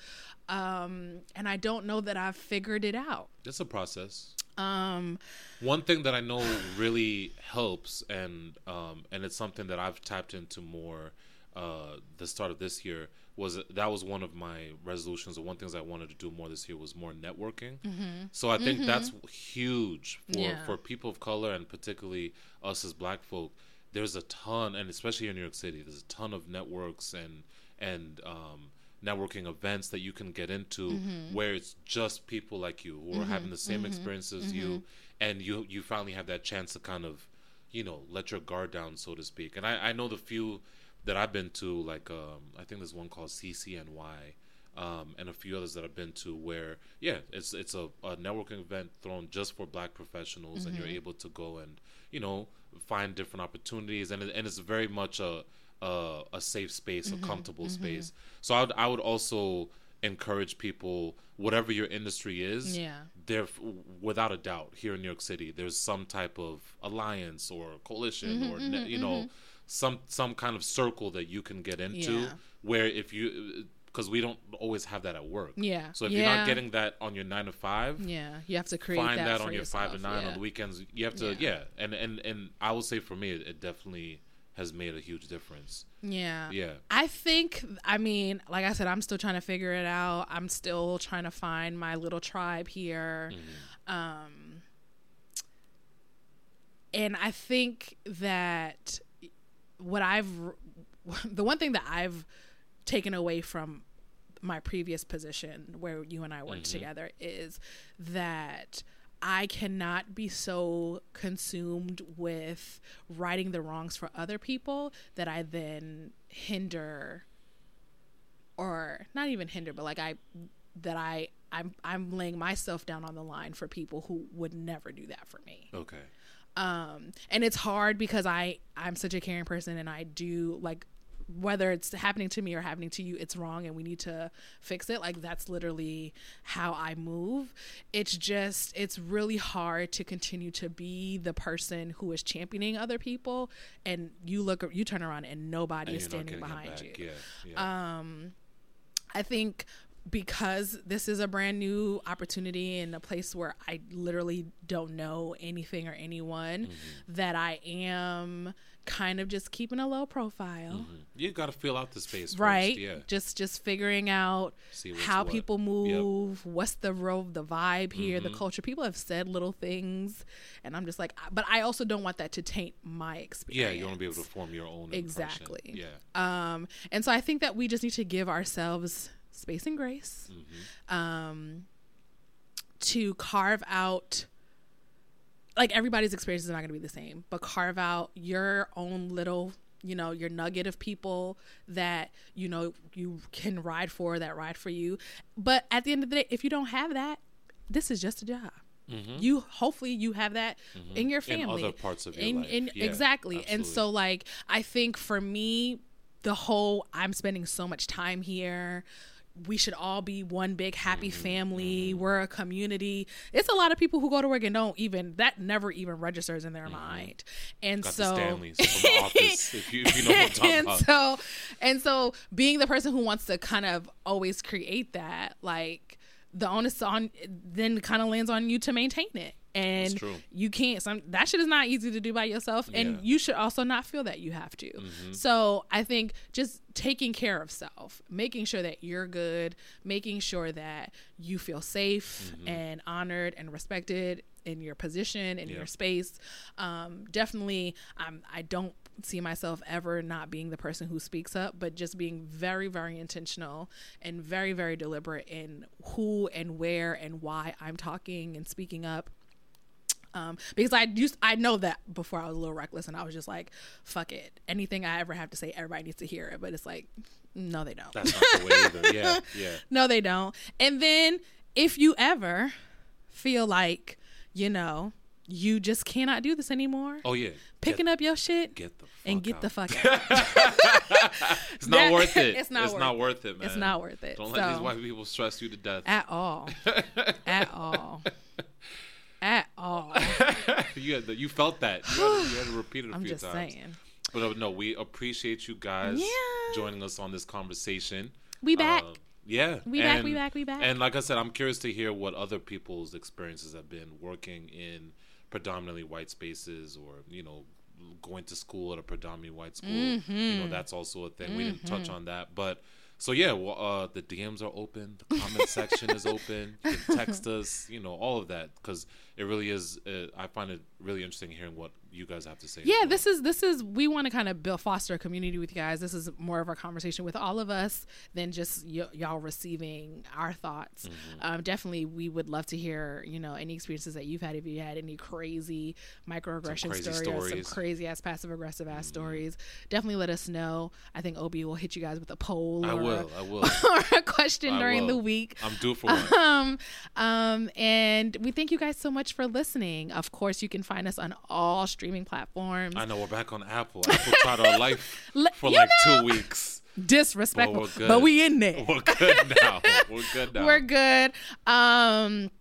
Um, and I don't know that I've figured it out. it's a process Um, One thing that I know really helps, and um, and it's something that I've tapped into more uh, the start of this year was that was one of my resolutions. Or one things I wanted to do more this year was more networking. Mm-hmm. So I think mm-hmm. that's huge for Yeah. for people of color and particularly us as Black folk. There's a ton, and especially in New York City, there's a ton of networks and and um, networking events that you can get into mm-hmm. where it's just people like you who are having the same experiences as you, and you you finally have that chance to kind of, you know, let your guard down, so to speak. And I, I know the few that I've been to, like um, I think there's one called CCNY. Um, and a few others that I've been to where yeah it's it's a, a networking event thrown just for black professionals and you're mm-hmm. able to go and you know find different opportunities and and it's very much a a, a safe space a mm-hmm. comfortable mm-hmm. space so I would, I would also encourage people whatever your industry is Yeah. there without a doubt here in New York City there's some type of alliance or coalition or ne- you know some some kind of circle that you can get into Yeah. where if you because we don't always have that at work. Yeah. So if you're not getting that on your nine to five, Yeah, you have to create find that, that, on your yourself. five to nine yeah. on the weekends. You have to, Yeah. yeah. And and and I will say for me, it, it definitely has made a huge difference. Yeah. Yeah. I think, I mean, like I said, I'm still trying to figure it out. I'm still trying to find my little tribe here. Mm-hmm. Um, and I think that what I've, the one thing that I've taken away from my previous position where you and I worked mm-hmm. together is that I cannot be so consumed with righting the wrongs for other people that I then hinder or not even hinder but like I that I I'm I'm laying myself down on the line for people who would never do that for me Okay. Um and it's hard because i i'm such a caring person and i do like whether it's happening to me or happening to you it's wrong and we need to fix it like that's literally how i move it's just it's really hard to continue to be the person who is championing other people and you look you turn around and nobody And is standing behind you Yeah. Yeah. um I think because this is a brand new opportunity in a place where I literally don't know anything or anyone, Mm-hmm. that I am kind of just keeping a low profile. Mhm. You got to feel out the space, Right, First. Yeah. just just figuring out how what. people Yep. move, what's the real the vibe here, the Mhm. culture. People have said little things, and I'm just like, but I also don't want that to taint my experience. Yeah, you want to be able to form your own impression. Exactly. Yeah. Um, and so I think that we just need to give ourselves space and grace Mm-hmm. um, to carve out. Like everybody's experience is not going to be the same, but carve out your own little, you know, your nugget of people that you know you can ride for, that ride for you. But at the end of the day, if you don't have that, this is just a job. Mm-hmm. You hopefully you have that in your family In other parts of your in, life. in- Yeah, exactly. And so like I think for me, the whole I'm spending so much time here. We should all be one big happy Mm-hmm. family. We're a community. It's a lot of people who go to work and don't even that never even registers in their mind. And Mm-hmm. Got so Stanleys office. If you, if you know what I'm talking and about. so and so being the person who wants to kind of always create that like the onus on then kind of lands on you to maintain it and you can't some that shit is not easy to do by yourself and Yeah. Mm-hmm. you should also not feel that you have to so i think just taking care of self making sure that you're good making sure that you feel safe Mm-hmm. and honored and respected in your position in Yeah. your space um, definitely um, i don't see myself ever not being the person who speaks up but just being very very intentional and very very deliberate in who and where and why i'm talking and speaking up um, because I used I know that before I was a little reckless and I was just like, fuck it. Anything I ever have to say, everybody needs to hear it. But it's like, no, they don't. That's not the way either. Yeah, yeah. no, they don't. And then if you ever feel like, you know, you just cannot do this anymore, Oh yeah. picking get, up your shit get the and get out. the fuck out. It's not That- worth it. it's not It's worth not it. worth it, man. It's not worth it. Don't let these white people stress you to death. At all. At all. At all. you had, you felt that. You had, you had to repeat it a I'm few just times. saying. But uh, no, we appreciate you guys Yeah. joining us on this conversation. We back. Uh, yeah, We back, we back, we back. And like I said, I'm curious to hear what other people's experiences have been working in predominantly white spaces, or you know, going to school at a predominantly white school. You Mm-hmm. know, that's also a thing. We didn't touch on that, but so yeah, well, uh, the DMs are open. The comment section is open. You can text us. You know, all of that because it really is. Uh, I find it really interesting hearing what you guys have to say. yeah this is this is we want to kind of build foster a community with you guys this is more of a conversation with all of us than just y- y'all receiving our thoughts Mm-hmm. um, definitely we would love to hear you know any experiences that you've had if you had any crazy microaggression crazy stories, or some. Mm-hmm. crazy ass passive aggressive ass stories definitely let us know i think obi will hit you guys with a poll I or, will. I will. or a question I during the week I'm due for one. um, um, and we thank you guys so much for listening. Of course, you can find us on all streaming platforms. I know we're back on Apple. Apple tried our life for you like know- two weeks. Disrespectful, good. but we in there. We're good now. We're good now. We're good. Um,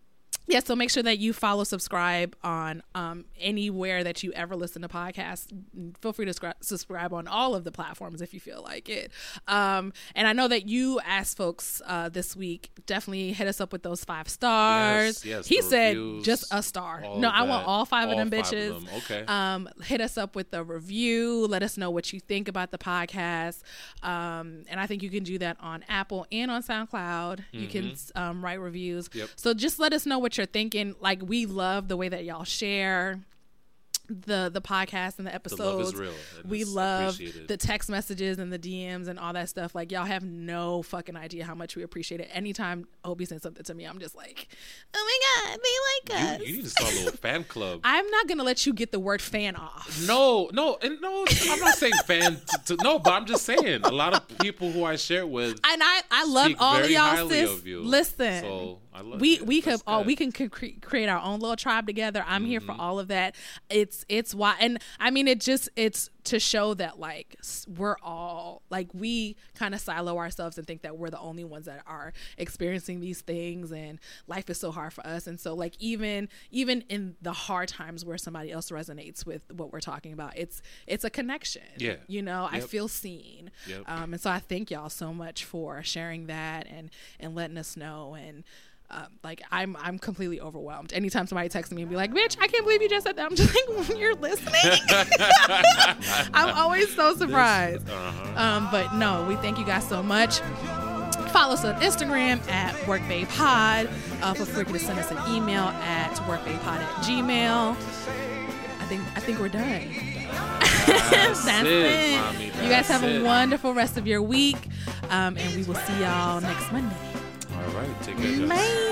yeah, so make sure that you follow, subscribe on um, anywhere that you ever listen to podcasts. Feel free to scri- subscribe on all of the platforms if you feel like it. Um, and I know that you asked folks uh, this week, definitely hit us up with those five stars. Yes, yes, he said reviews, just a star. No, I want all five of them five of bitches. them, okay. Um, hit us up with a review. Let us know what you think about the podcast. Um, and I think you can do that on Apple and on SoundCloud. You can um, write reviews. Mm-hmm. Yep. So just let us know what you're thinking. Like we love the way that y'all share the the podcast and the love episodes. is real, we love the text messages and the DMs and all that stuff. Like y'all have no fucking idea how much we appreciate it. Anytime Obi sends something to me, I'm just like, oh my god, they like us. You, you need to start a little fan club. I'm not gonna let you get the word fan off. No, no, and no. I'm not saying fan. To, to, no, but I'm just saying a lot of people who I share with. And I, I love all of y'all, sis. you. Listen, So, I love we it. we could all we can cre- create our own little tribe together. I'm here Mm-hmm. for all of that. It's it's why, and I mean, it just it's to show that like we're all like we kind of silo ourselves and think that we're the only ones that are experiencing these things, and life is so hard for us. And so like even even in the hard times where somebody else resonates with what we're talking about, it's it's a connection. Yeah. you know, I feel seen. Yep. Um, and so I thank y'all so much for sharing that and and letting us know. And um, like I'm I'm completely overwhelmed. Anytime somebody texts me and be like, "Bitch, I can't believe you just said that," I'm just like, "You're listening." I'm always so surprised. Uh-huh. Um, but no, we thank you guys so much. Follow us on Instagram at WorkBayPod. Uh, feel free to send us an email at WorkBayPod at Gmail. I think I think we're done. That's, That's it, it. mommy. You guys have it. a wonderful rest of your week, um, and we will see y'all next Monday. All right, take care. Bye.